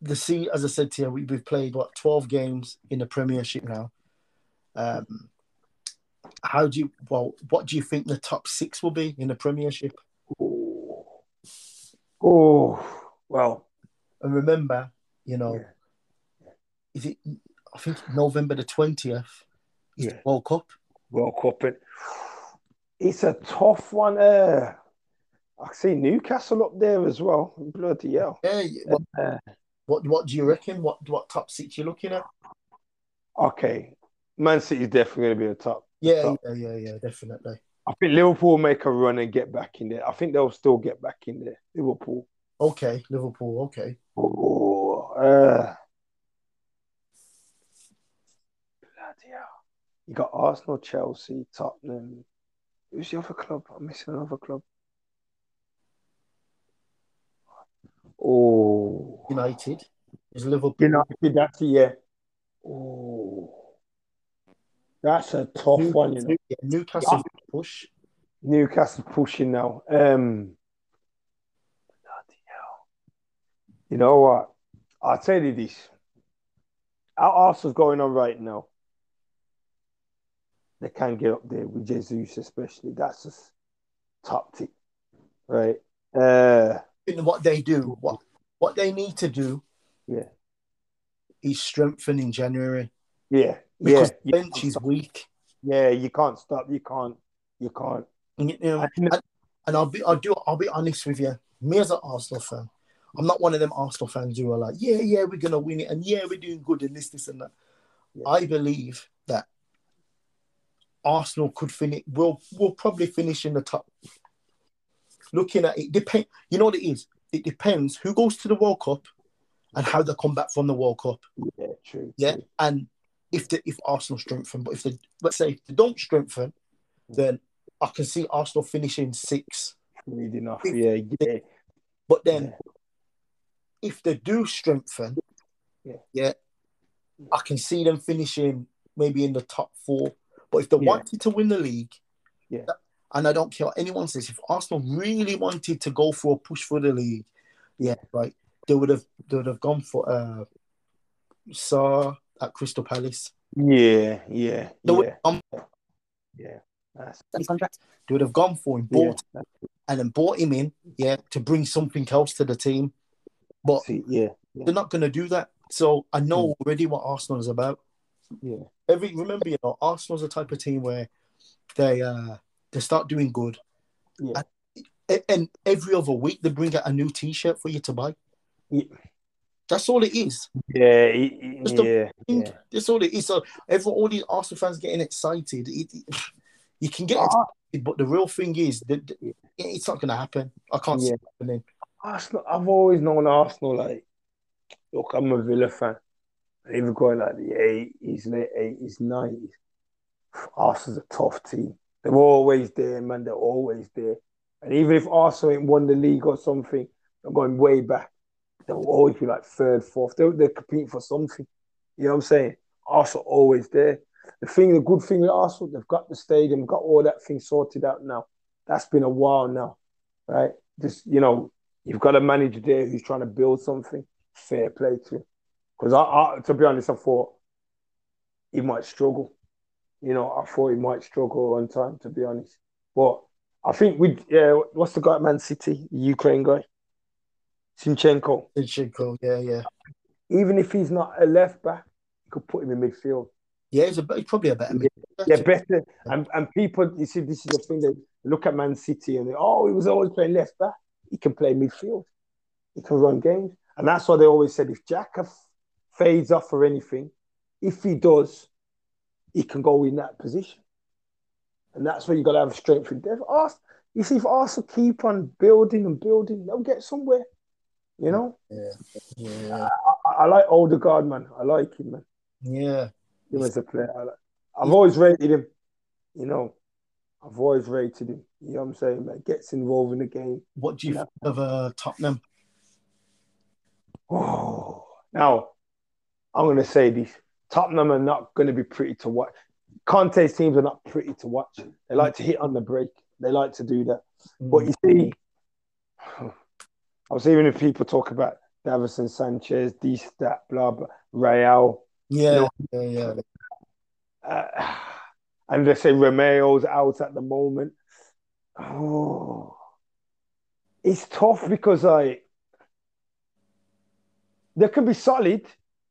the sea, as I said to you, we, we've played what twelve games in the Premiership now. Um, how do you well? What do you think the top six will be in the Premiership? Oh, oh well. And remember, you know, Yeah. is it? I think November the twentieth is Yeah. World Cup. World Cup. And it's a tough one. Uh, I see Newcastle up there as well. Bloody hell. Yeah. yeah, What, Uh, what What do you reckon? What What top six you're looking at? okay. Man City is definitely going to be the top. Yeah, top. yeah, yeah, yeah, definitely. I think Liverpool will make a run and get back in there. I think they'll still get back in there. Liverpool. Okay, Liverpool. Okay. Oh, uh, bloody hell. You got Arsenal, Chelsea, Tottenham. Who's the other club? I'm missing another club. Oh, United. Is Liverpool. United. That's yeah. Oh, that's a tough New- one. You know, yeah, Newcastle push. Newcastle pushing now. Um. You know what? I'll tell you this. Our Arsenal's going on right now. They can't get up there with Jesus, especially. That's just top tip, right? Uh, In what they do, what what they need to do yeah, is strengthen in January yeah, because yeah. the bench is weak. Yeah, you can't stop. You can't. You can't. And, you know, I, and, and I'll be I'll do I'll be honest with you. Me as an Arsenal fan, I'm not one of them Arsenal fans who are like, yeah, yeah, we're gonna win it, and yeah, we're doing good and this, this, and that. Yeah. I believe that Arsenal could finish. We'll we'll probably finish in the top. Looking at it, depend. You know what it is. It depends who goes to the World Cup, and how they come back from the World Cup. Yeah, true. Yeah, true. and if the if Arsenal strengthen, but if they let's say if they don't strengthen, hmm. then I can see Arsenal finishing six. Good enough. Yeah, yeah. But then if they do strengthen, Yeah. yeah, I can see them finishing maybe in the top four. But if they Yeah. wanted to win the league, Yeah. that- and I don't care what anyone says, if Arsenal really wanted to go for a push for the league, yeah, right, they would have they would have gone for uh Zaha at Crystal Palace. Yeah, yeah, They would yeah, have gone yeah. That's, his contract. They would have gone for him, yeah. bought and then bought him in, yeah, to bring something else to the team. But See, yeah, they're not going to do that. So I know Mm. already what Arsenal is about. yeah, Every remember, you know, Arsenal's the type of team where they uh they start doing good, yeah. and, and every other week they bring out a new T-shirt for you to buy. Yeah. That's all it is. Yeah, he- he- Just the- yeah, yeah. That's all it is. So everyone, all these Arsenal fans getting excited. It, it- you can get Ah. excited, but the real thing is that that it's not going to happen. I can't see Yeah. it happening. Arsenal, I've always known Arsenal like, look, I'm a Villa fan. Even going like the 80s, late 80s, 90s. Arsenal's a tough team. They're always there, man. They're always there. And even if Arsenal ain't won the league or something, they're going way back. They'll always be like third, fourth. They're, they're competing for something. You know what I'm saying? Arsenal always there. The thing, the good thing with Arsenal, they've got the stadium, got all that thing sorted out now. That's been a while now, right? Just you know, you've got a manager there who's trying to build something. Fair play to him. Because I, I, to be honest, I thought he might struggle. You know, I thought he might struggle on time, to be honest. But I think we, yeah, what's the guy at Man City, the Ukraine guy, Sinchenko. Zinchenko, yeah, yeah, Even if he's not a left back, you could put him in midfield. yeah. He's, a, he's probably a better. Yeah, better. And and people, you see, this is the thing that look at Man City and they, oh, he was always playing left back. He can play midfield. He can run games, and that's why they always said if Xhaka fades off or anything, if he does, he can go in that position. And that's where you got to have strength and depth. Ars- you see, if Arsenal keep on building and building, they'll get somewhere. You know, Yeah, yeah, I, I like Odegaard, man. I like him, man. yeah. him as a player. I like- I've always rated him. You know, I've always rated him. You know what I'm saying? Man, gets involved in the game. What do you think of uh, Tottenham? Oh, now I'm going to say this: Tottenham are not going to be pretty to watch. Conte's teams are not pretty to watch. They like to hit on the break. They like to do that. But you see, I was hearing if people talk about Davinson Sanchez, this, that, blah, blah, Real. Yeah, you know, yeah, yeah. Uh, and they say Romero's out at the moment. Oh, it's tough because I they can be solid.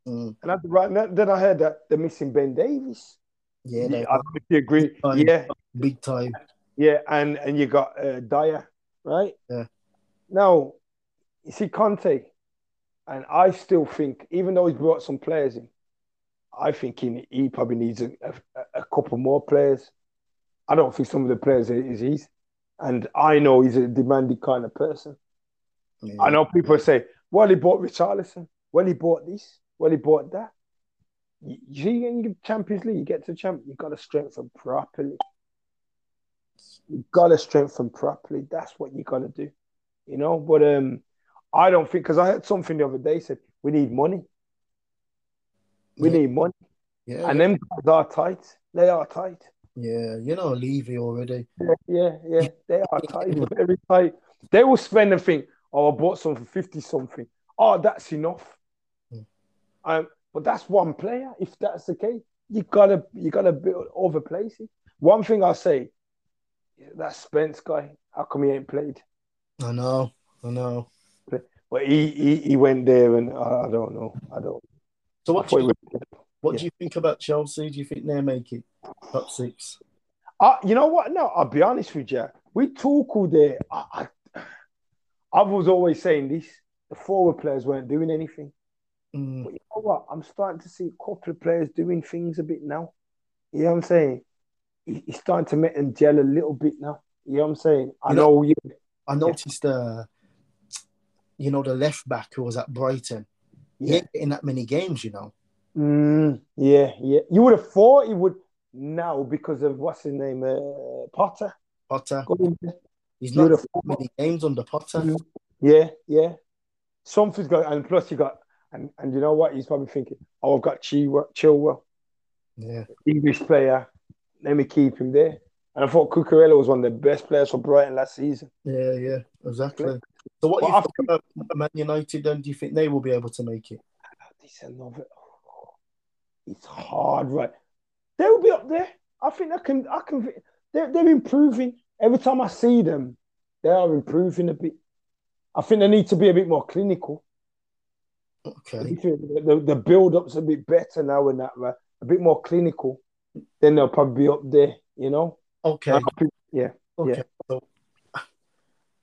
Mm. And right then I heard that they're missing Ben Davies. Yeah, yeah I you agree. Big time. Yeah, big time. Yeah, and and you got uh, Dier, right? Yeah. Now, you see Conte, and I still think, even though he's brought some players in, I think he, he probably needs a, a, a couple more players. I don't think some of the players is he's, and I know he's a demanding kind of person. Yeah. I know people say, "Well, he bought Richarlison. Well, he bought this. Well, he bought that." You, see, in the Champions League, you get to champ, you got to strengthen properly. You got to strengthen properly. That's what you got to do, you know. But um, I don't think because I heard something the other day said we need money. We yeah. need money. Yeah, and them guys are tight. They are tight. Yeah, you know Levy already. Yeah, yeah, yeah. They are tight, very tight. They will spend and think, oh, I bought some for 50 something. Oh, that's enough. Um, but that's one player. If that's the case, you gotta you gotta build other places. One thing I'll say, that Spence guy, how come he ain't played? I know, I know. But he he, he went there and I, I don't know. I don't so what do you, what yeah. do you think about Chelsea? Do you think they're making top six? Uh, you know what? No, I'll be honest with you. We talk there. I, I, I was always saying this. The forward players weren't doing anything. Mm. But you know what? I'm starting to see a couple of players doing things a bit now. You know what I'm saying? He's starting to make them gel a little bit now. You know what I'm saying? I you know, know you. I noticed, uh, you know, the left back who was at Brighton. He yeah. ain't getting that many games, you know. Mm, yeah, yeah. You would have thought he would now because of what's his name, uh, Potter. Potter. He's not many games under Potter. Mm, yeah, yeah. Something's got, and plus you got, and, and you know what? He's probably thinking, oh, I've got Chilwell. Yeah. English player. Let me keep him there. And I thought Cucurella was one of the best players for Brighton last season. Yeah, yeah, exactly. So what do you think about Man United then? Do you think they will be able to make it? It's another it's hard, right? They'll be up there. I think I can I can they're they're improving. Every time I see them, they are improving a bit. I think they need to be a bit more clinical. Okay. The, the build up's a bit better now and that, right? A bit more clinical. Then they'll probably be up there, you know? Okay. Yeah. Okay. Yeah. So,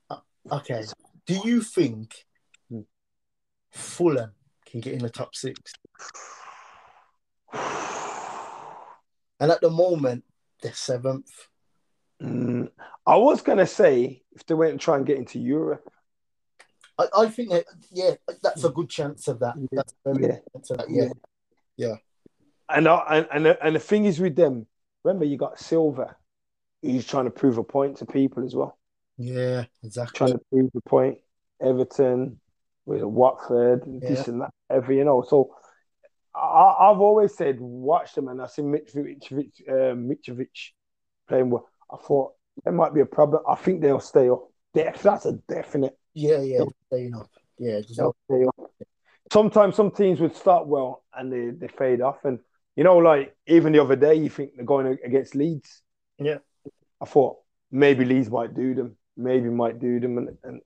uh, okay. Do you think hmm. Fulham can get in the top six? And at the moment, they're seventh. Mm, I was gonna say if they went and try and get into Europe. I, I think that yeah, that's a good chance of that. Yeah. That's very yeah. Of that. yeah. yeah, And I, and and and the thing is with them, remember you got Silva, he's trying to prove a point to people as well. Yeah, exactly. Trying to prove a point. Everton with Watford, yeah. this and that, every you know. So I, have always said watch them, and I see Mitrovic, uh, Mitrovic playing well. I thought there might be a problem. I think they'll stay up. Def, that's a definite. Yeah, yeah, staying up. Yeah, stay up. Sometimes some teams would start well and they, they fade off, and you know, like even the other day, you think they're going against Leeds. Yeah, I thought maybe Leeds might do them, maybe might do them, and, and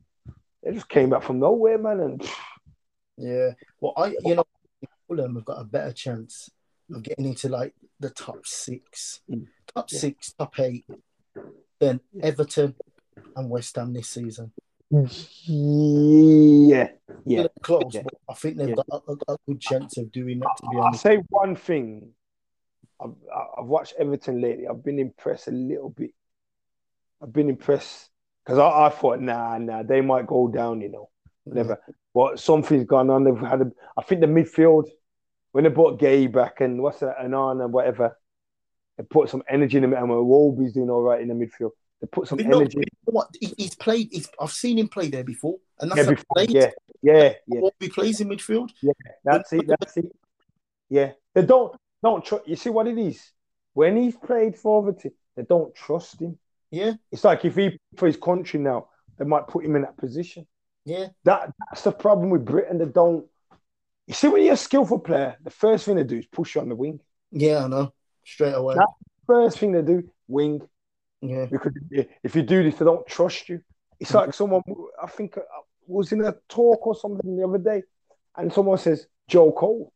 they just came back from nowhere, man. And yeah, well, I you know Fulham have got a better chance of getting into like the top six, mm. top yeah. six, top eight than Everton and West Ham this season. Yeah, yeah, close. Yeah. But I think they've yeah. got a, a, good chance of doing that. To be honest, I'll say one thing. I've, I've watched Everton lately. I've been impressed a little bit. I've been impressed because I, I, thought, nah, nah, they might go down, you know, whatever. Yeah. But something's gone on. They've had, a, I think, the midfield when they brought Gueye back and what's that, Anan and whatever, they put some energy in the middle. And Iwobi's doing all right in the midfield. They put some energy. what? He, he's played. He's, I've seen him play there before, and that's Yeah, before, yeah, yeah, yeah. What he plays in midfield. Yeah, that's it. That's it. Yeah, they don't don't trust. You see what it is when he's played for Everton, they don't trust him. Yeah, It's like if he for his country now, they might put him in that position. yeah, That that's the problem with Britain. They don't. You see, when you're a skillful player, the first thing they do is push you on the wing. yeah. I know. Straight away. That- First thing they do, wing. Yeah, Because if- you do this, they don't trust you. It's Mm-hmm. like someone, I think, uh, was in a talk or something the other day, and someone says Joe Cole.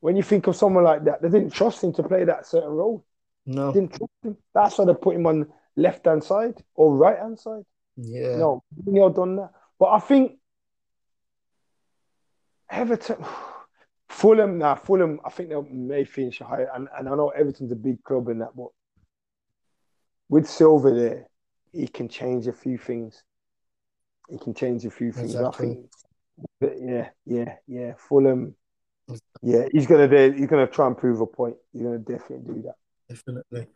When you think of someone like that, they didn't trust him to play that certain role. no. Didn't trust him. That's why they put him on left hand side or right hand side. Yeah. No, Mourinho done that. But I think Everton, Fulham, now Fulham, I think they may finish higher. And, and I know Everton's a big club in that, but with Silva there, he can change a few things. He can change a few things. Exactly. I think. But yeah, yeah, yeah. Fulham, yeah, he's gonna do, he's gonna try and prove a point. He's gonna definitely do that. Definitely.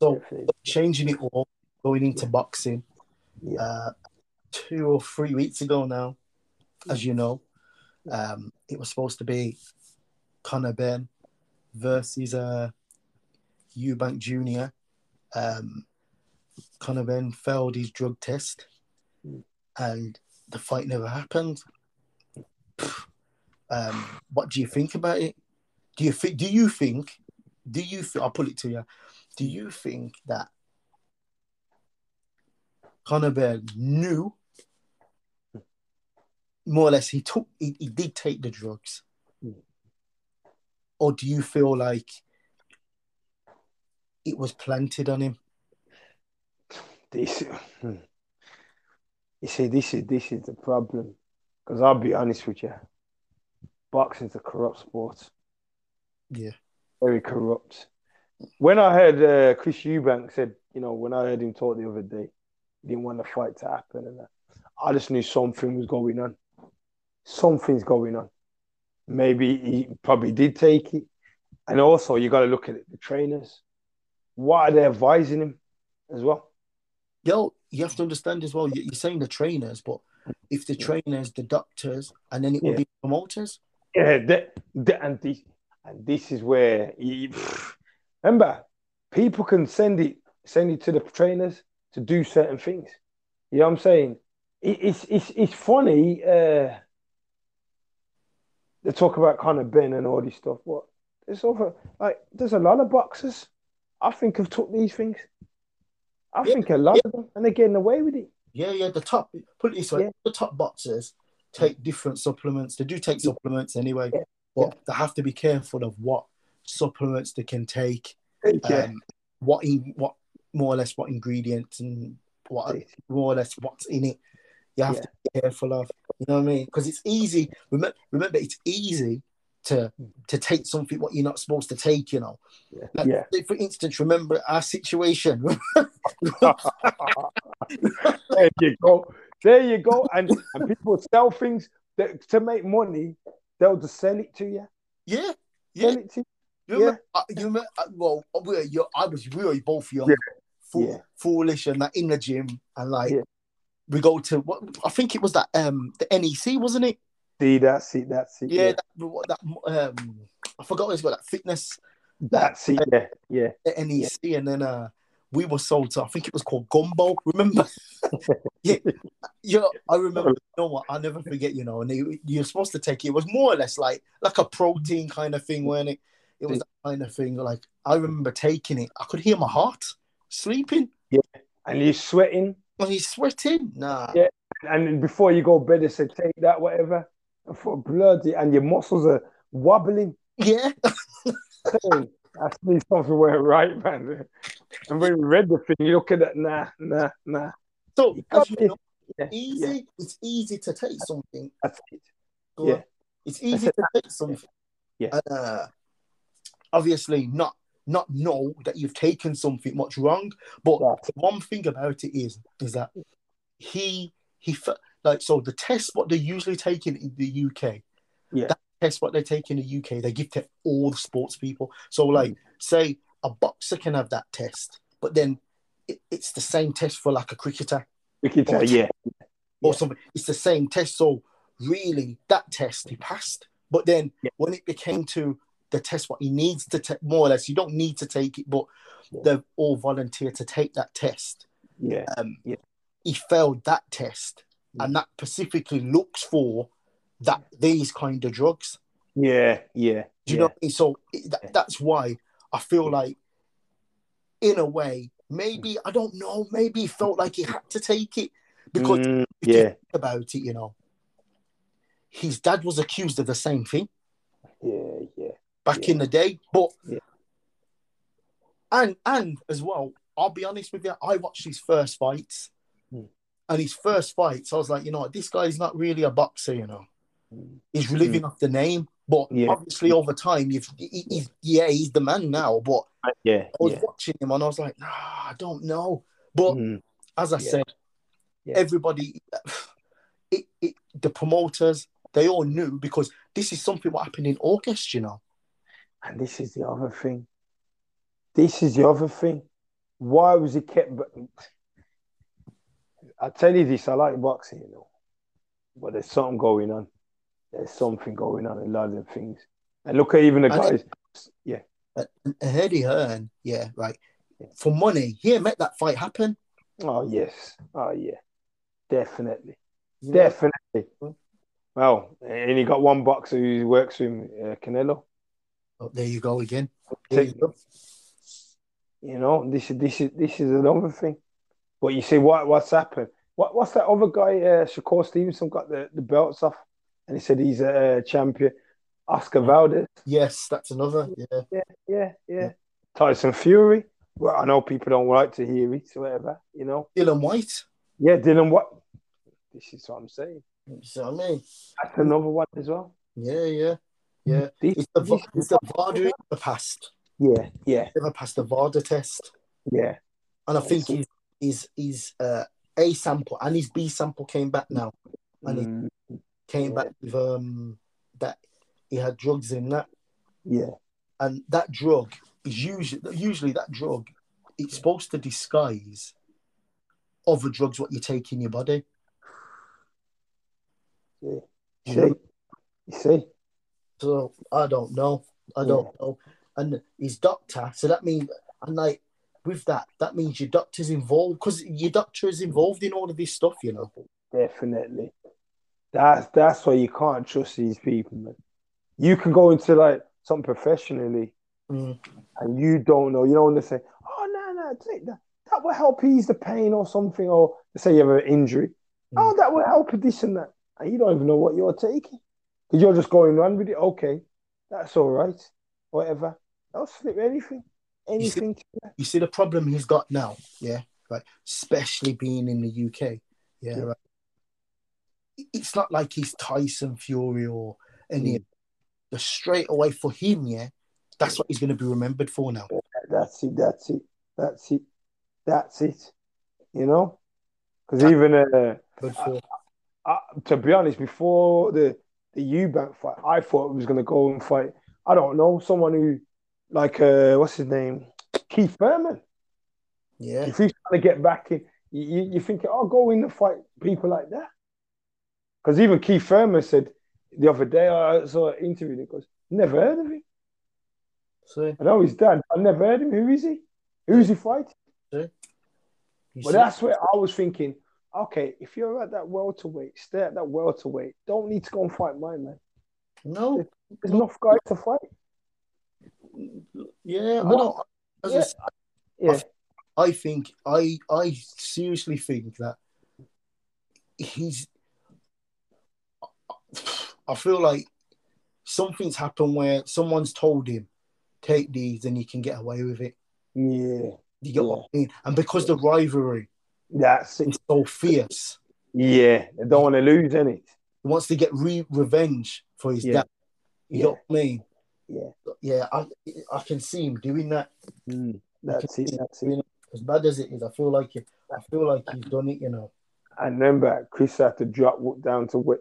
So Definitely. changing it all, going into boxing. Yeah. Uh, two or three weeks ago now, as you know, um, it was supposed to be Conor Benn versus uh, Eubank Jr. Um, Conor Benn failed his drug test, Mm. and the fight never happened. Um, what do you think about it? Do you think? Do you think? Do you? Th- I'll put it to you. Do you think that Conor Benn knew more or less he took he, he did take the drugs? Mm. Or do you feel like it was planted on him? This, hmm. you see, this is this is the problem. Because I'll be honest with you, boxing's a corrupt sport, Yeah. very corrupt. When I heard uh, Chris Eubank said, you know, when I heard him talk the other day, he didn't want the fight to happen, and that, I just knew something was going on. Something's going on. Maybe he probably did take it, and also you got to look at it, the trainers. What are they advising him as well? Yo, you have to understand as well. you- You're saying the trainers, but if the trainers, the doctors, and then it will Yeah. be promoters. Yeah, that, that, and this and this is where you, remember people can send it send it to the trainers to do certain things. You know what I'm saying? It, it's it's it's funny. Uh, they talk about Conor Benn and all this stuff. What there's over like there's a lot of boxers I think have took these things. I Yeah, think a lot of them, and they're getting away with it. Yeah, yeah. The top, put it this way, Yeah. the top boxers take different supplements. They do take supplements anyway, Yeah. but they have to be careful of what supplements they can take. Yeah, Um, what in what more or less what ingredients and what more or less what's in it. You have Yeah. to be careful of. You know what I mean? Because it's easy. Remember, remember, it's easy to to take something what you're not supposed to take. You know. Yeah. Like, Yeah. For instance, remember our situation. there you go. There you go. And, and people sell things that, to make money, they'll just sell it to you. yeah, yeah. Sell it to you. You remember? Uh, you remember? Uh, well, we were, I was really both young, Yeah. fool- Yeah. foolish, and like in the gym, and like Yeah. we go to what I think it was that um the NEC, wasn't it? See, that's it. That's it. Yeah, That, that um I forgot what it's called, that fitness That's it. Yeah. Yeah. the NEC, and then uh we were sold to I think it was called Gumbo. Remember? yeah, yeah. I remember. You know what? I'll never forget. You know, and you, you're supposed to take it. It was more or less like like a protein kind of thing, weren't it? It was that kind of thing. Like I remember taking it. I could hear my heart sleeping. Yeah, and you're sweating. Was he sweating? Nah. Yeah. And before you go to bed, they say, take that, whatever. For bloody, and your muscles are wobbling. Yeah. Hey, That's me something went right, man. And when we read the thing, you look at that, nah, nah, nah. So You you know, Yeah, easy. yeah, It's easy to take something. that's it. Yeah. It's easy to take something. Yeah. And, uh, obviously, not not know that you've taken something much wrong. But one thing about it is is that he he like so the test what they're usually taking in the UK. Yeah. That test what they take in the UK, they give to all the sports people. So like say a boxer can have that test, but then it, it's the same test for like a cricketer Cricketer, yeah. or Yeah. something. It's the same test. So really, that test he passed. But then Yeah. when it became to the test, what he needs to take, more or less, you don't need to take it, but Yeah. they've all volunteered to take that test. Yeah. Um, Yeah. He failed that test, And that specifically looks for that these kind of drugs. Yeah. Yeah. Do you yeah. know? What I mean? So that, that's why I feel like, in a way, maybe I don't know. Maybe he felt like he had to take it because Mm, if you yeah. think about it, you know, his dad was accused of the same thing Yeah. Yeah. back Yeah. in the day. But Yeah. and and as well, I'll be honest with you, I watched his first fights, Hmm. And his first fights, I was like, you know, what, this guy's not really a boxer, you know. Mm. He's living off the name, but Yeah. obviously over time, you've, he, he's yeah, he's the man now. But Yeah. I was Yeah. watching him and I was like, nah, I don't know. But Mm, as I Yeah. said, everybody, it, it, the promoters, they all knew because this is something what happened in August, you know. And this is the other thing. This is the other thing. Why was he kept? I tell you this, I like boxing, you know, but there's something going on. There's something going on in a lot of things. And look at even the guys. Yeah, Eddie Hearn, yeah, right. For money, he made that fight happen. oh yes, oh yeah, definitely, definitely. Well, and he got one boxer who works with him, uh, Canelo. Oh, there you go again. There you go. You know, this is this is this is another thing. But you see what what's happened? What what's that other guy? Uh, Shakur Stevenson got the, the belts off, and he said he's a, champion. Oscar Valdez, Yes, that's another. Yeah. yeah, yeah, yeah. Tyson Fury. Well, I know people don't like to hear it, or whatever. You know, Dillian Whyte. yeah. Dylan, what? This is what I'm saying. What I mean? That's another one as well. Yeah, yeah, yeah. It's the, this- it's the VADA in the past. yeah, yeah, Never passed the VADA test. yeah. And I think Yes. His, his, uh, A sample and his B sample came back now. And he Mm, came Yeah. back with um, that he had drugs in that. yeah, and that drug is usually usually that drug it's supposed to disguise other drugs what you take in your body. yeah. You See, you see, So I don't know. I don't know. And his doctor, so that means and like with that, that means your doctor's involved because your doctor is involved in all of this stuff, you know. Definitely. That's that's why you can't trust these people, man. You can go into like something professionally Mm. and you don't know. You don't want to say, "Oh no, no, take that. That will help ease the pain or something." Or say you have an injury. Mm. Oh, that will help this and that, and you don't even know what you're taking because you're just going around with it. Okay, that's all right. Whatever. Don't slip anything, anything. to that. You see the problem he's got now, yeah, right. Especially being in the UK, yeah, Yeah. right. It's not like he's Tyson Fury or any. Mm. The straight away for him, yeah, that's what he's going to be remembered for now. That's it. That's it. That's it. That's it. You know, because even uh, for uh, to be honest, before the the Eubank fight, I thought he was going to go and fight. I don't know someone who, like, uh, what's his name, Keith Thurman. yeah, If he's trying to get back in, you, you, think, oh, go in and fight people like that. Because even Keith Thurman said the other day, I saw an interview. He goes, never heard of him. See? I know he's dad. I never heard of him. Who is he? Who's he fighting? you But see- that's where I was thinking, okay, if you're at that welterweight, stay at that welterweight. Don't need to go and fight my man. no, There's enough guys to fight. Yeah, I don't. As I Yeah. said, Yeah, I think I I seriously think that he's. I feel like something's happened where someone's told him, take these and you can get away with it. yeah, You get what I mean? And because the rivalry that's it. is so fierce, Yeah, they don't want to lose any. he wants to get re- revenge for his Yeah. dad. You Yeah. know what I mean? Yeah, Yeah, I, I can see him doing that. Mm, that's it. That's it. As bad as it is, I feel like I feel like he's done it. You know. I remember Chris had to drop down to wit.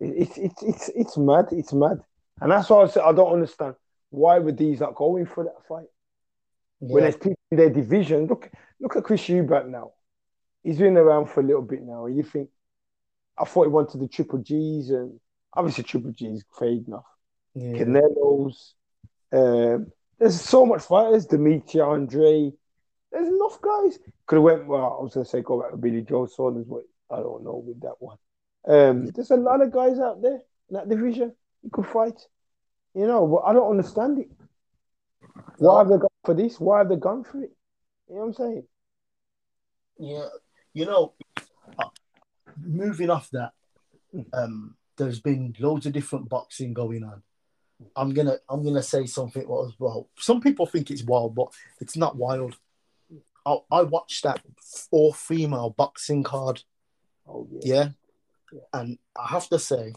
It's it's it's it's mad. It's mad, and that's why I said I don't understand why were these not going for that fight. When Yeah. there's people in their division, look look at Chris Eubank now. He's been around for a little bit now, and you think, I thought he wanted the triple G's, and obviously triple G's fading off. Yeah. Canelo's. Um, there's so much fighters. Dimitri Andre. There's enough guys. Could have went. Well, I was gonna say go back to Billy Joe Saunders, but I don't know with that one. Um, there's a lot of guys out there in that division you could fight. You know, but I don't understand it. Why have they gone for this? Why have they gone for it? You know what I'm saying? Yeah, you know, uh, moving off that, um, there's been loads of different boxing going on. I'm gonna I'm gonna say something was well. Some people think it's wild, but it's not wild. I, I watched that all female boxing card, Oh yeah. yeah, Yeah. and I have to say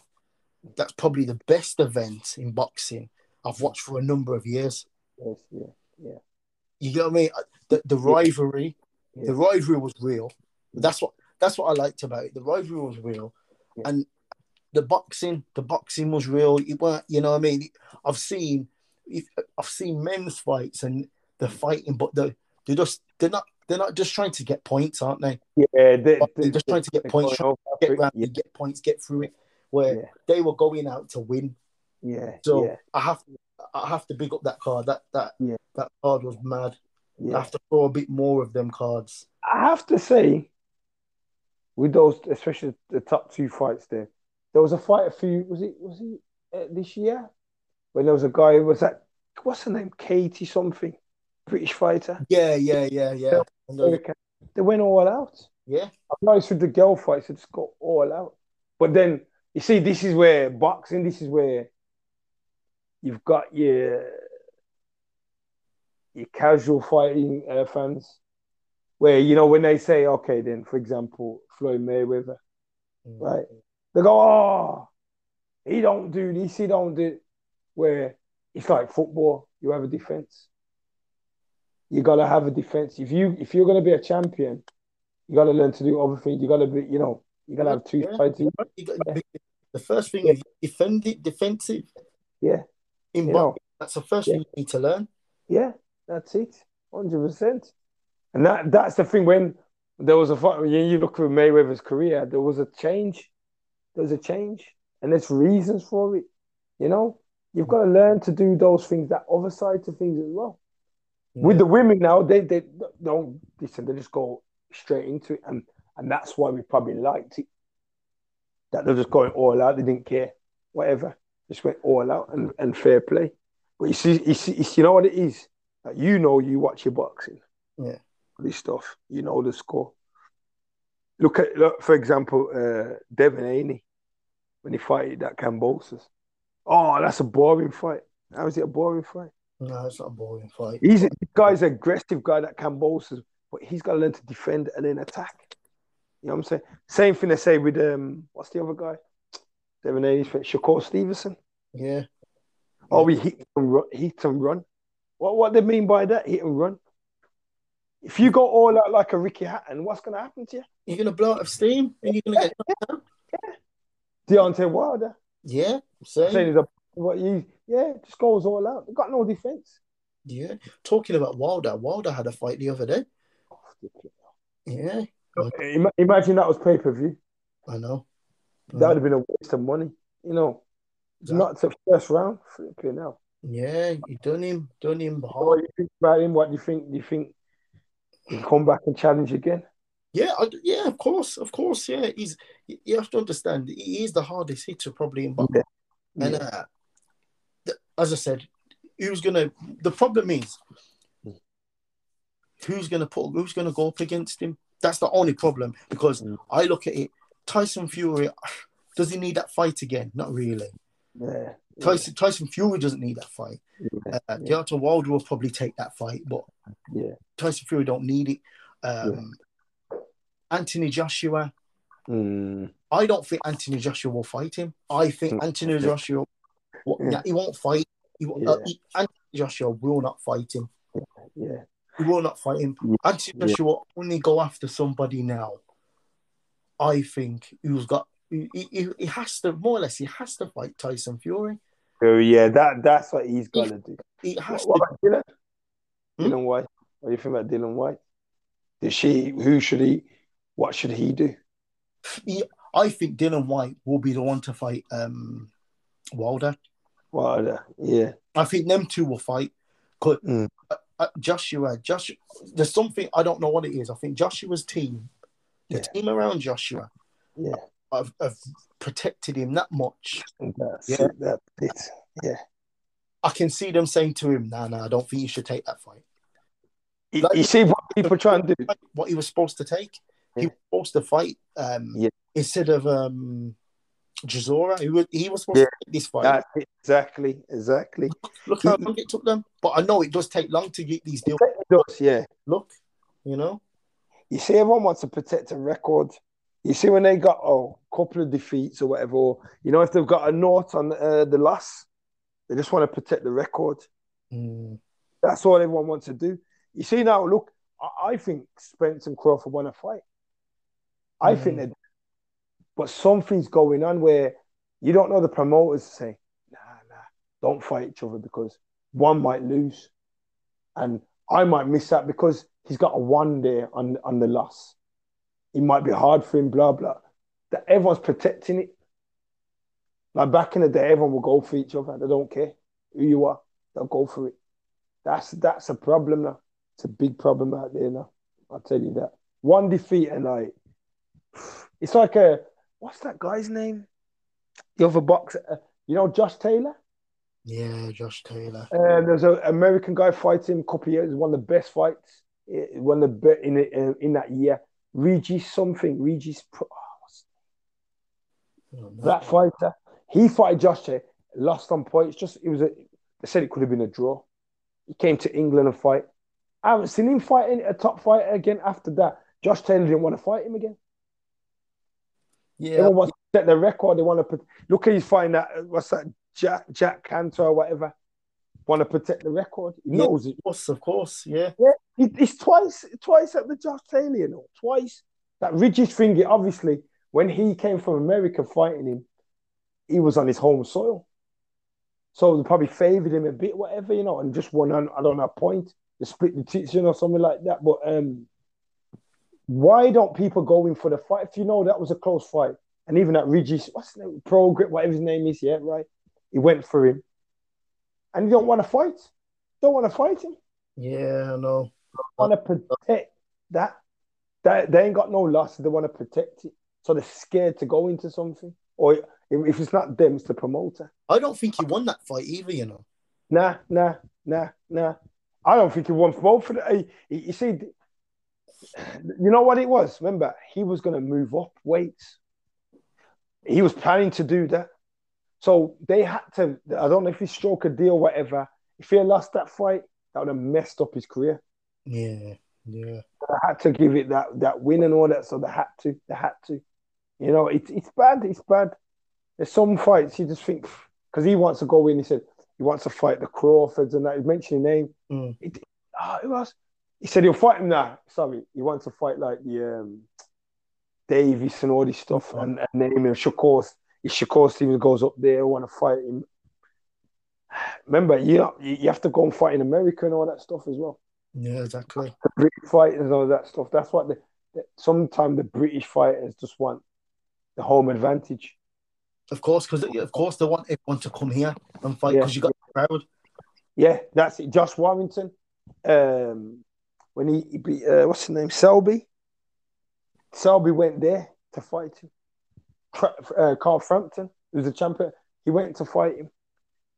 that's probably the best event in boxing I've watched for a number of years. Yes, yeah, yeah. You get what I mean? Uh, the the rivalry, Yeah. the rivalry was real. That's what that's what I liked about it. The rivalry was real, and the boxing, the boxing was real. It weren't, you know what I mean? I've seen, I've seen men's fights and they're fighting, but they they just they're not they're not just trying to get points, aren't they? Yeah, they, they're just trying to get points, over get it. around, yeah, get points, get through it. Where Yeah. they were going out to win. yeah, So yeah, I have I have to big up that card. That that Yeah. that card was mad. I have to throw a bit more of them cards. I have to say, with those, especially the top two fights there, there was a fight a few. Was it? Was it uh, this year? When there was a guy. Was that? What's her name? Katie something, British fighter. Yeah, yeah, yeah, yeah. They went all out. yeah, I noticed with the girl fights, it just got all out. But then you see, this is where boxing. This is where you've got your your casual fighting uh, fans, where you know when they say, okay, then for example, Floyd Mayweather, right? They go, oh, he don't do this, he don't do. Where it's like football, you have a defense. You gotta have a defense. If you if you're gonna be a champion, you gotta learn to do other things. You gotta be, you know, you gotta have two Yeah. sides. to you. You got- the first thing is defend it, defensive. Yeah, In You boxing, that's the first Yeah. thing you need to learn. yeah, that's it, hundred percent. And that that's the thing. When there was a fight, when you look at Mayweather's career, there was a change. There was a change, and there's reasons for it. You know, you've got to learn to do those things, that other side to things as well. With the women now, they they don't listen. They just go straight into it, and and that's why we probably liked it. That they're just going all out. They didn't care, whatever. Just went all out and, and fair play. But you see, you see, you know what it is. Like, you know, you watch your boxing. Yeah. This stuff, you know the score. Look at, look, for example, uh, Devin Haney when he fighted that Kambosos. Oh, that's a boring fight. How is it a boring fight? no, it's not a boring fight. He's a this guy's an aggressive guy that Kambosos, but he's got to learn to defend and then attack. You know what I'm saying? Same thing they say with um, what's the other guy? Devin Haney's friend, Shakur Stevenson. Yeah, Oh, we hit and run. Hit and run. What what they mean by that? Hit and run. If you go all out like a Ricky Hatton, what's going to happen to you? you're gonna blow out of steam, and you're gonna get yeah, yeah. Deontay Wilder. yeah, Saying same. he's a what you yeah, just goes all out. They got no defense. Yeah, talking about Wilder, Wilder had a fight the other day. Yeah, Imagine that was pay per view. I know. That would have been a waste of money. You know, Exactly. not to first round. Flipping out. Yeah, you done him, done him What hard. do you think about him? What do you think? Do you think he come back and challenge again? Yeah, I, yeah, of course, of course. Yeah, he's. You have to understand, he is the hardest hitter probably in boxing. And uh, th- as I said, who's gonna? The problem is, who's gonna put? Who's gonna go up against him? That's the only problem because Mm. I look at it. Tyson Fury, does he need that fight again? Not really. yeah, Tyson Tyson Fury doesn't need that fight. yeah, Uh, Deontay Wilder will probably take that fight, but yeah. Tyson Fury don't need it. Um, Anthony Joshua, Mm, I don't think Anthony Joshua will fight him. I think Mm. Anthony Joshua, well, Yeah. he won't fight. He, uh, he- Anthony Joshua will not fight him. yeah, He will not fight him. Yeah. Anthony Yeah. Joshua will only go after somebody now. I think who's got. He, he, he has to more or less. He has to fight Tyson Fury. oh yeah. That that's what he's got to do. He has What, to. what about Dylan? Hmm? Dillian Whyte. What do you think about Dillian Whyte? Is she? Who should he? What should he do? I think Dillian Whyte will be the one to fight um, Wilder. Uh, yeah, I think them two will fight. 'Cause, Mm. uh, uh, Joshua, Joshua, there's something I don't know what it is. I think Joshua's team, the Yeah. team around Joshua, yeah. Have, have protected him that much. That's Yeah. it. That's it. Yeah. I can see them saying to him, "Nah, nah, I don't think you should take that fight." You, Like- you see what people try and do? What he was supposed to take, he was supposed to fight um, Yeah. instead of um, Chisora. He was, he was supposed Yeah. to take this fight. Exactly. Exactly. Look how long it took them. But I know it does take long to get these deals. It does, yeah. Look, you know. You see, everyone wants to protect a record. You see, when they got oh, a couple of defeats or whatever, or, you know, if they've got a note on uh, the loss, they just want to protect the record. Mm, That's all everyone wants to do. You see now, look, I, I think Spence and Crawford want to fight. I think Mm. that, but something's going on where you don't know the promoters say, nah, nah, don't fight each other because one might lose, and I might miss out because he's got a one there on on the loss. It might be hard for him, blah blah. That everyone's protecting it. Like back in the day, everyone will go for each other. They don't care who you are. They'll go for it. That's that's a problem now. It's a big problem out there now. I'll tell you that. One defeat and like it's like a what's that guy's name? The other boxer, uh, you know, Josh Taylor. yeah, Josh Taylor. Uh, there's an American guy fighting a couple years. One of the best fights. eh, One of the in uh, in that year. Regis something. Regis. Pro- oh, I don't that fighter. He fought Josh Taylor. Lost on points. Just it was a. They said it could have been a draw. He came to England and fight. I haven't seen him fighting a top fighter again after that. Josh Taylor didn't want to fight him again. yeah, Everyone wants to set the record. They want to put, look at he's fighting that. What's that? Jack Jack Catterall or whatever. Want to protect the record. He Yeah. knows it. of course, of course, yeah. He, he's twice twice at the Josh Taylor, you know, twice. That Regis finger, obviously, when he came from America fighting him, he was on his home soil. So they probably favoured him a bit, whatever, you know, and just won on, I don't know, a point. They split the teaching or something like that. But um, why don't people go in for the fight? If you know that was a close fight, and even that Regis, what's the name? Prograis, whatever his name is, yeah, right? He went for him. And you don't want to fight. Don't want to fight him Yeah, I know. want to protect that. That they ain't got no loss. They want to protect it, so they're scared to go into something. Or if, it's not them, it's the promoter. I don't think he won that fight either, you know. Nah, nah, nah, nah. I don't think he won for both of them. You, you see, you know what it was. Remember, he was going to move up weights. He was planning to do that, so they had to. I don't know if he struck a deal, whatever. If he had lost that fight, that would have messed up his career. Yeah, yeah. they had to give it that that win and all that, so they had to. They had to. You know, it's it's bad. It's bad. There's some fights you just think because he wants to go in. He said he wants to fight the Crawfords and that. He mentioned his name. Mm. It, ah, who else? He said he'll fight him now. Sorry, he wants to fight like the um, Davis and all this stuff and, and name him Shakur. If Shakur Stevens goes up there, want to fight him. Remember, you you have to go and fight in America and all that stuff as well Yeah, exactly. the British fighters and all that stuff. That's what the, the sometimes the British fighters just want the home advantage. Of course, because of course they want everyone to come here and fight Yeah. because you got the crowd. Yeah, that's it. Josh Warrington, um, when he, he beat uh, what's his name, Selby. Selby went there to fight him. Uh, Carl Frampton, who's a champion, he went to fight him.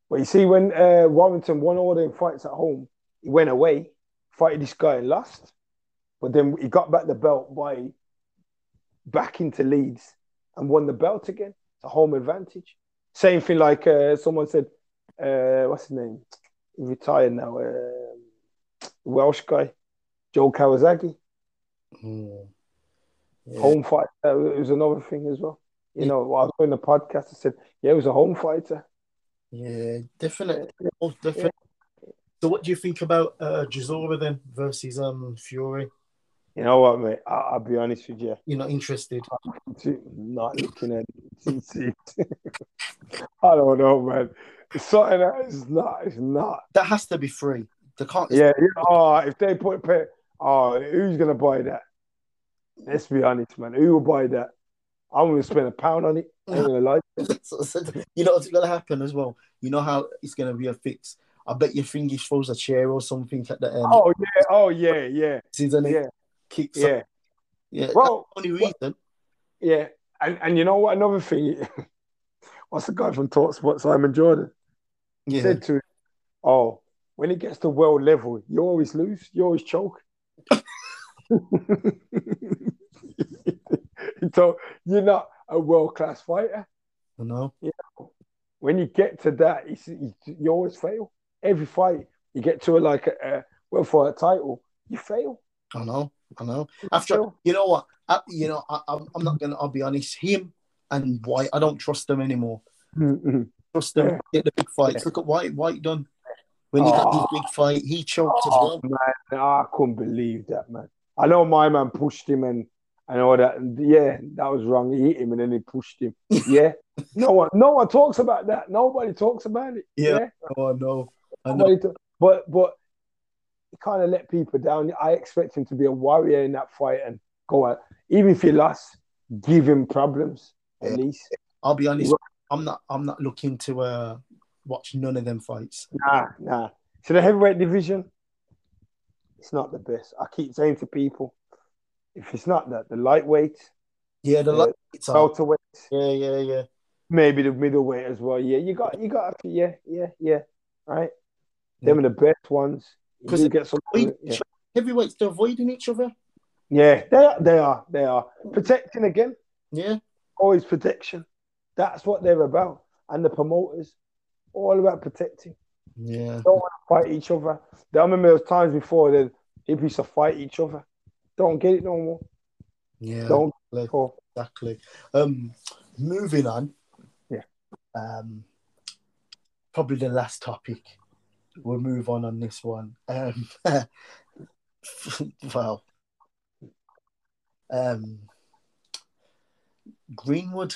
But you see, when uh, Warrington won all them fights at home, he went away, fighted this guy and lost. But then he got back the belt by back into Leeds and won the belt again. It's a home advantage. Same thing like uh, someone said, uh, what's his name? He retired now. Uh, Welsh guy, Joe Calzaghe. Mm. Yeah. Home fight. Uh, it was another thing as well. You know, while I was doing the podcast, I said, yeah, it was a home fighter. Yeah, definitely. Most definitely. So, what do you think about uh, Chisora then versus um Fury? You know what, mate? I- I'll be honest with you. You're not interested? Not looking at it. I don't know, man. It's something that is not. It's not. That has to be free. They can't. Yeah, yeah. Oh, if they put pay, oh, who's gonna buy that? Let's be honest, man. Who will buy that? I'm gonna spend a pound on it. I ain't gonna lie. So- so- you know what's gonna happen as well. You know how it's gonna be a fix. I bet your think he throws a chair or something at the end. Oh yeah, oh yeah, yeah, it? yeah, Kicks up. yeah. Yeah. Bro, only reason. Yeah, and and you know what? Another thing, what's the guy from Talksport, Simon Jordan, Yeah. said to him, "Oh, when it gets to world level, you always lose, you always choke." told you're not a world class fighter. I know. When you get to that, it's, you, you always fail. Every fight, you get to a, like a, a well for a title, you fail. I know. I know. After you know what? I, you know, I, I'm, I'm not gonna. I'll be honest. Him and Whyte, I don't trust them anymore. Mm-mm. Trust them. Yeah. Get the big fights. Look at Whyte. Whyte done. When he got his Oh. big fight, he choked as Oh, well. man, I couldn't believe that, man. I know my man pushed him and and all that. And yeah, that was wrong. He hit him and then he pushed him. Yeah. no one no one talks about that. Nobody talks about it. Yeah. Yeah. Oh no. I know. Ta- but but he kind of let people down. I expect him to be a warrior in that fight and go out. Even if he lost, give him problems at Yeah. least. I'll be honest. I'm not. I'm not looking to uh watch none of them fights. Nah, nah. So the heavyweight division, it's not the best. I keep saying to people, if it's not that, the lightweight, Yeah, the uh, Yeah. lights welterweight, Yeah, yeah, yeah. maybe the middleweight as well. Yeah, you got, you got, yeah, yeah, yeah. Right, them are the best ones. You 'Cause do get some, We- yeah. Heavyweights they're avoiding each other. yeah, they are, they are, they are protecting again. Yeah. Always protection. That's what they're about, and the promoters, all about protecting. Yeah. Don't want to fight each other. I remember was times before that they used to fight each other. Don't get it no more. Yeah. Don't. Oh, Exactly. Um, moving on. Yeah. Um, probably the last topic. We'll move on on this one. Um, well, um, Greenwood.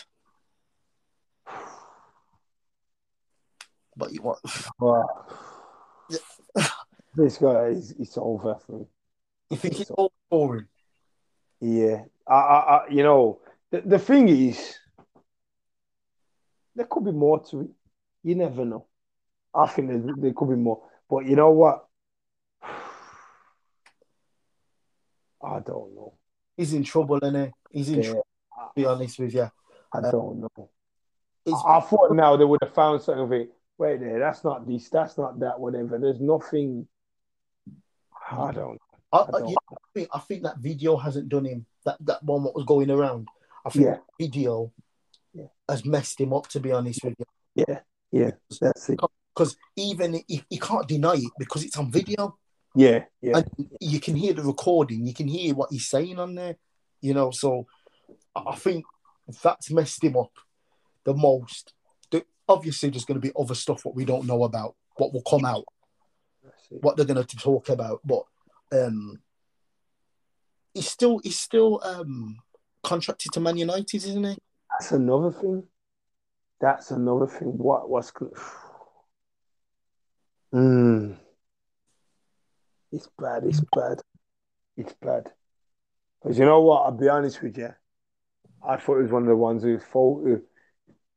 But you what? wow. this guy is it's over for me. You think it's all him? Yeah, I, I, I you know, the, the thing is, there could be more to it. You never know. I think there, there could be more, but you know what? I don't know. He's in trouble, innit? He's in Yeah, trouble. To be honest with you, I um, don't know. it's, I thought now they would have found something. Wait there, that's not this, that's not that, whatever. There's nothing. I don't. I, I you know, I think I think that video hasn't done him. That that one what was going around. I think Yeah. video Yeah. has messed him up. To be honest with you, Yeah, yeah, that's it. because even he, he can't deny it because it's on video Yeah, yeah, and you can hear the recording. You can hear what he's saying on there. You know, so I I think that's messed him up the most. The, obviously, there's going to be other stuff what we don't know about, what will come out. what they're going to talk about, but um, he's still he's still um contracted to Man United, isn't he? That's another thing. That's another thing. What what's good? Mm. It's bad. It's bad. It's bad. Because you know what? I'll be honest with you. I thought he was one of the ones who's fo- who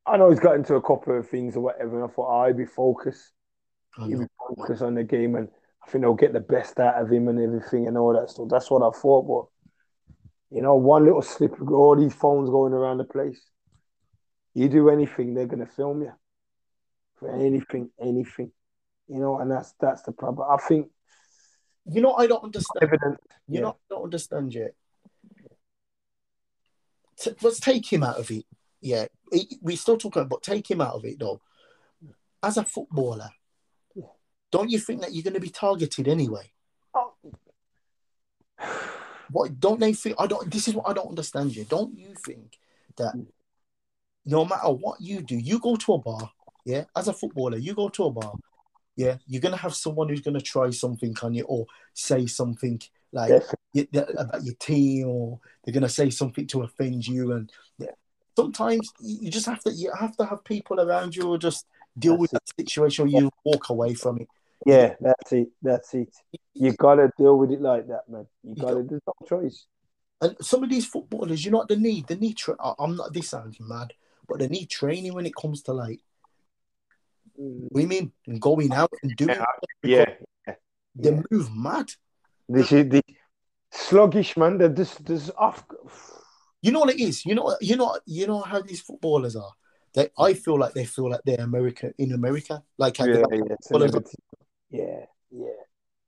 I know he's got into a couple of things or whatever, and I thought oh, I'd be focused. He'd be focused on the game, and I think they'll get the best out of him and everything and all that stuff. That's what I thought. But you know, one little slip, all these phones going around the place. You do anything, they're gonna film you for anything, anything. You know, and that's that's the problem. I think You know, I don't understand. evident. You yeah. know, I don't understand yet. T- let's take him out of it. Yeah, we still talking, about take him out of it though. As a footballer. Don't you think that you're going to be targeted anyway? Oh. What don't they think? I don't. This is what I don't understand. You don't you think that no matter what you do, you go to a bar, yeah. As a footballer, you go to a bar, yeah. You're gonna have someone who's gonna try something on you or say something like about your team, or they're gonna say something to offend you. And yeah, sometimes you just have to. You have to have people around you or just deal with that situation. Or you walk away from it. Yeah, that's it. That's it. You gotta deal with it like that, man. You gotta. There's no choice. And some of these footballers, you know what they need? They need. Tra- I'm not. This sounds mad, but they need training when it comes to like Mm. women and going out and doing. Yeah, because yeah. They yeah. move mad. This is the sluggish man. They're just, just off. You know what it is. You know. You know. You know how these footballers are. They. I feel like they feel like they're America in America. Like how Yeah, they- yeah, celebrity. Yeah, yeah.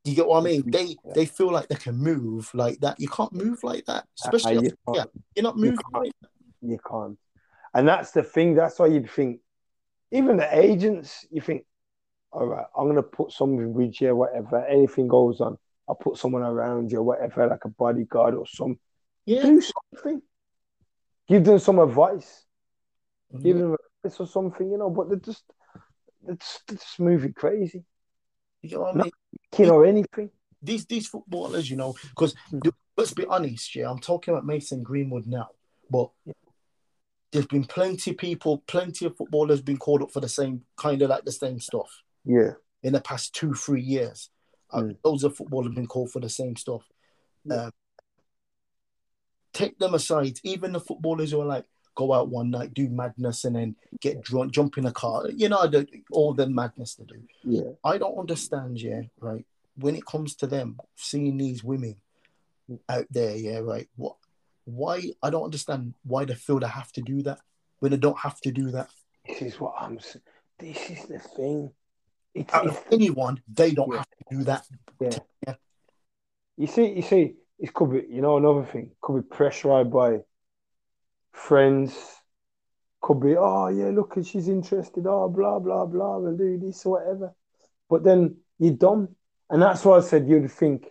Do you get what I mean? They Yeah. they feel like they can move like that. You can't move like that, especially Uh, you yeah. You're not You moving. can't. Like that. You can't. And that's the thing. That's why you'd think, even the agents, you think, all right, I'm going to put something with you, whatever. Anything goes on, I'll put someone around you, whatever, like a bodyguard or some. Yeah. Do something. Give them some advice. Give Mhm. them advice or something, you know, but they're just, they're just, they're just moving crazy. You know what I mean? Kid or anything. These these footballers, you know, because Hmm. let's be honest, yeah, I'm talking about Mason Greenwood now, but there's been plenty of people, plenty of footballers been called up for the same kind of like the same stuff Yeah. in the past two, three years. Uh, Mm. Those of footballers have been called for the same stuff. Yeah. Um, take them aside, even the footballers who are like go out one night, do madness, and then get drunk, jump in a car. You know, the, all the madness to do. Yeah. I don't understand, yeah, right. When it comes to them seeing these women out there, yeah, right. What? Why? I don't understand why they feel they have to do that when they don't have to do that. This is what I'm saying. This is the thing. It's, Out it's of anyone, they don't Yeah. have to do that. Yeah. Yeah. You see, you see, it could be, you know, another thing. Could be pressurized by friends. Could be, oh yeah, look, she's interested. Oh, blah blah blah. We'll do this or whatever. But then you're dumb, and that's why I said you'd think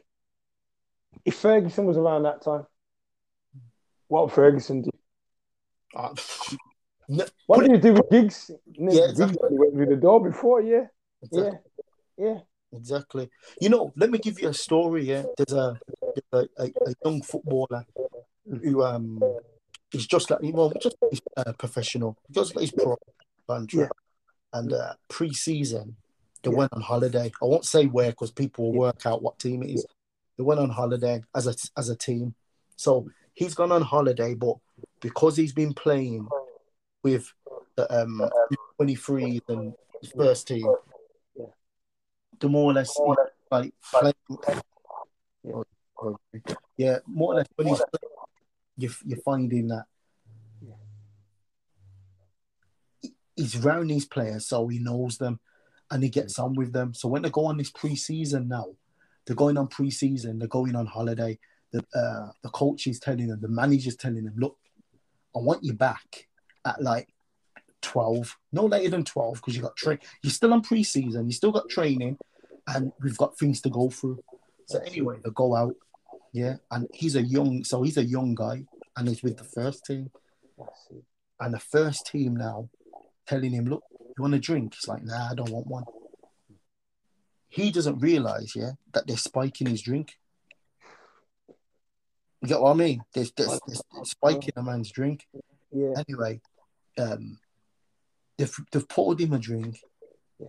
if Ferguson was around that time, what would Ferguson do? Uh, no, What did it- you do with gigs? Yeah, exactly. went through the door before, yeah, exactly, yeah, yeah. exactly. You know, let me give you a story. Yeah, there's a there's a, a, a young footballer who um is just like well, just he's, uh, professional, just like he's pro country. Yeah. And uh, pre-season, they Yeah. went on holiday. I won't say where because people will work out what team it is. They went on holiday as a as a team. So he's gone on holiday, but because he's been playing with the um 23s and the first team, the more or less like playing. Yeah, more or less when he's playing, you're, you're finding that he's around these players, so he knows them and he gets on with them. So when they go on this preseason now, they're going on preseason, they're going on holiday. The uh, the coach is telling them, the manager's telling them, look, I want you back at like 12, no later than 12, because you got train. You're still on preseason, you still got training, and we've got things to go through. So anyway, they go out, yeah, and he's a young, so he's a young guy, and he's with the first team, and the first team now telling him, look, you want a drink? He's like, nah, I don't want one. He doesn't realize, yeah, that they're spiking his drink. You get what I mean? There's, there's, there's spiking a man's drink. Yeah, Anyway, um, they've, they've poured him a drink. Yeah.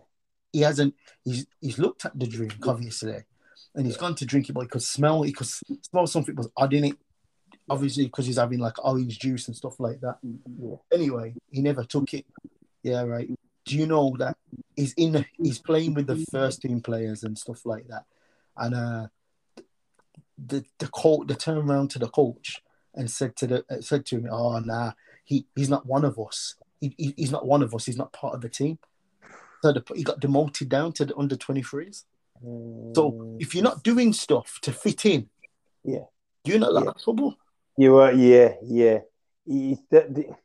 He hasn't. He's he's looked at the drink obviously, and he's gone to drink it, but he could smell. He could smell something was odd in it. Obviously, because he's having like orange juice and stuff like that. yeah. Anyway, he never took it. Yeah, right. Do you know that he's in? He's playing with the first team players and stuff like that, and uh, the the coach, they turned around to the coach and said to the uh, said to him, "Oh, nah, he he's not one of us. He, he he's not one of us. He's not part of the team." So the, he got demoted down to the under twenty threes. So Mm, if you're not doing stuff to fit in, Yeah. you're not Yeah. trouble. you are, yeah, yeah. That-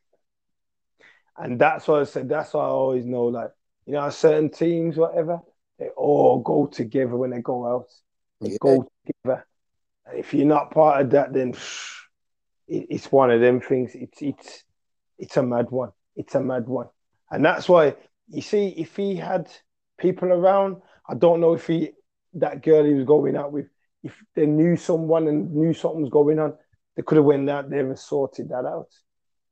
and that's why I said. That's why I always know, like you know, certain teams, whatever, they all go together when they go out. They Yeah. go together. And if you're not part of that, then it's one of them things. It's it's it's a mad one. It's a mad one, and that's why you see if he had people around, I don't know if he that girl he was going out with, if they knew someone and knew something was going on, they could have went out there and sorted that out.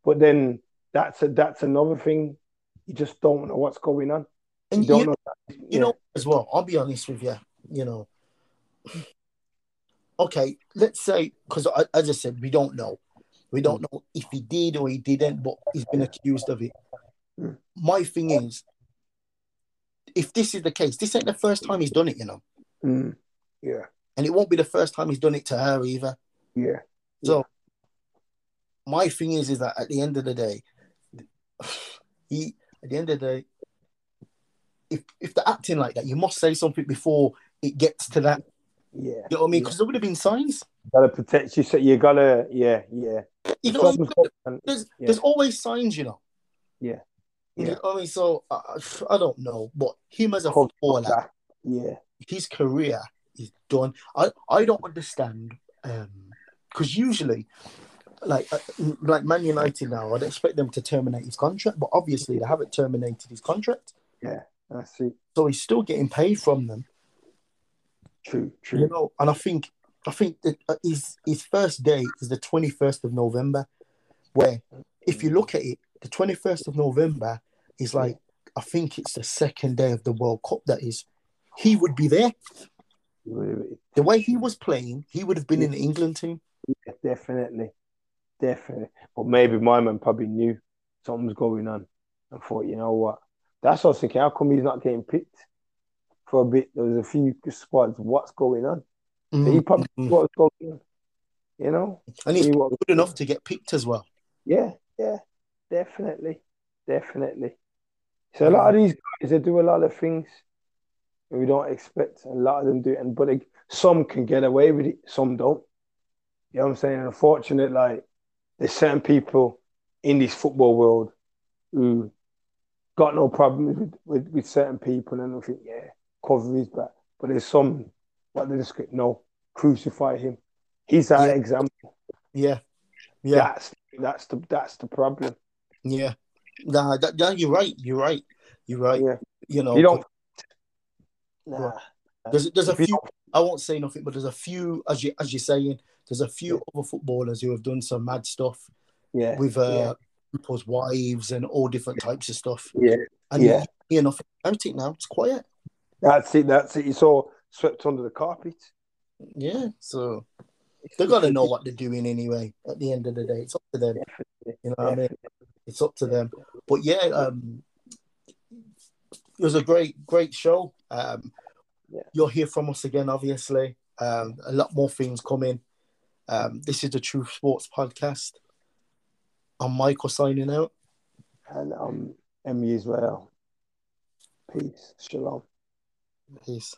But then that's a, that's another thing. You just don't know what's going on. And You don't you, know. That. you know as well. I'll be honest with you. You know, okay. Let's say because as I said, we don't know. We don't know if he did or he didn't, but he's been accused of it. Mm. My thing is, if this is the case, this ain't the first time he's done it, you know, Mm. Yeah, and it won't be the first time he's done it to her either. yeah, So my thing is, is that at the end of the day, he at the end of the day, if if they're acting like that, you must say something before it gets to that. yeah. You know what I mean? Because there would have been signs. You gotta protect you. So you gotta, yeah, yeah. You know, there's Yeah. there's always signs. You know. Yeah. You Yeah. know what I mean? So uh, I don't know, but him as a Cover footballer. Yeah, his career is done. I I don't understand because usually, like uh, like Man United now, I'd expect them to terminate his contract, but obviously they haven't terminated his contract, that's it. so he's still getting paid from them. True, true. You know, and I think I think that uh, his his first day is the twenty first of November, where if you look at it, the twenty first of November is like I think it's the second day of the World Cup. That is, he would be there. The way he was playing, he would have been in the England team. Yeah, definitely, definitely. But maybe my man probably knew something's going on and thought, you know what? That's what I was thinking. How come he's not getting picked for a bit? There was a few squads. What's going on? So he probably Mhm. knew was going on. You know? and he's He was- good enough to get picked as well. Yeah, yeah, definitely, definitely. So a lot of mm. these guys, they do a lot of things we don't expect. A lot of them do, and but they, some can get away with it, some don't. You know what I'm saying? Unfortunate, like there's certain people in this football world who got no problems with, with, with certain people, and I think, yeah, cover his back. But there's some what they just no crucify him. He's that Yeah. example. Yeah, yeah, That's that's the that's the problem. yeah. Nah, that, nah, you're right. You're right. You're right. Yeah. You know, You don't. Nah. there's there's a few. I won't say nothing, but there's a few, as you as you're saying, there's a few other footballers who have done some mad stuff Yeah. with uh, people's wives and all different types of stuff. Yeah. And Yeah. you hear nothing about it now. It's quiet. That's it. That's it. It's all swept under the carpet. Yeah. So they've got to know what they're doing anyway. At the end of the day, it's up to them. You know what I mean? It's up to them. But yeah, um, it was a great, great show. Um, Yeah. You'll hear from us again, obviously. Um, a lot more things coming. Um, this is the True Sports Podcast. I'm Michael signing out. And um, Emmy as well. Peace. Shalom. Peace.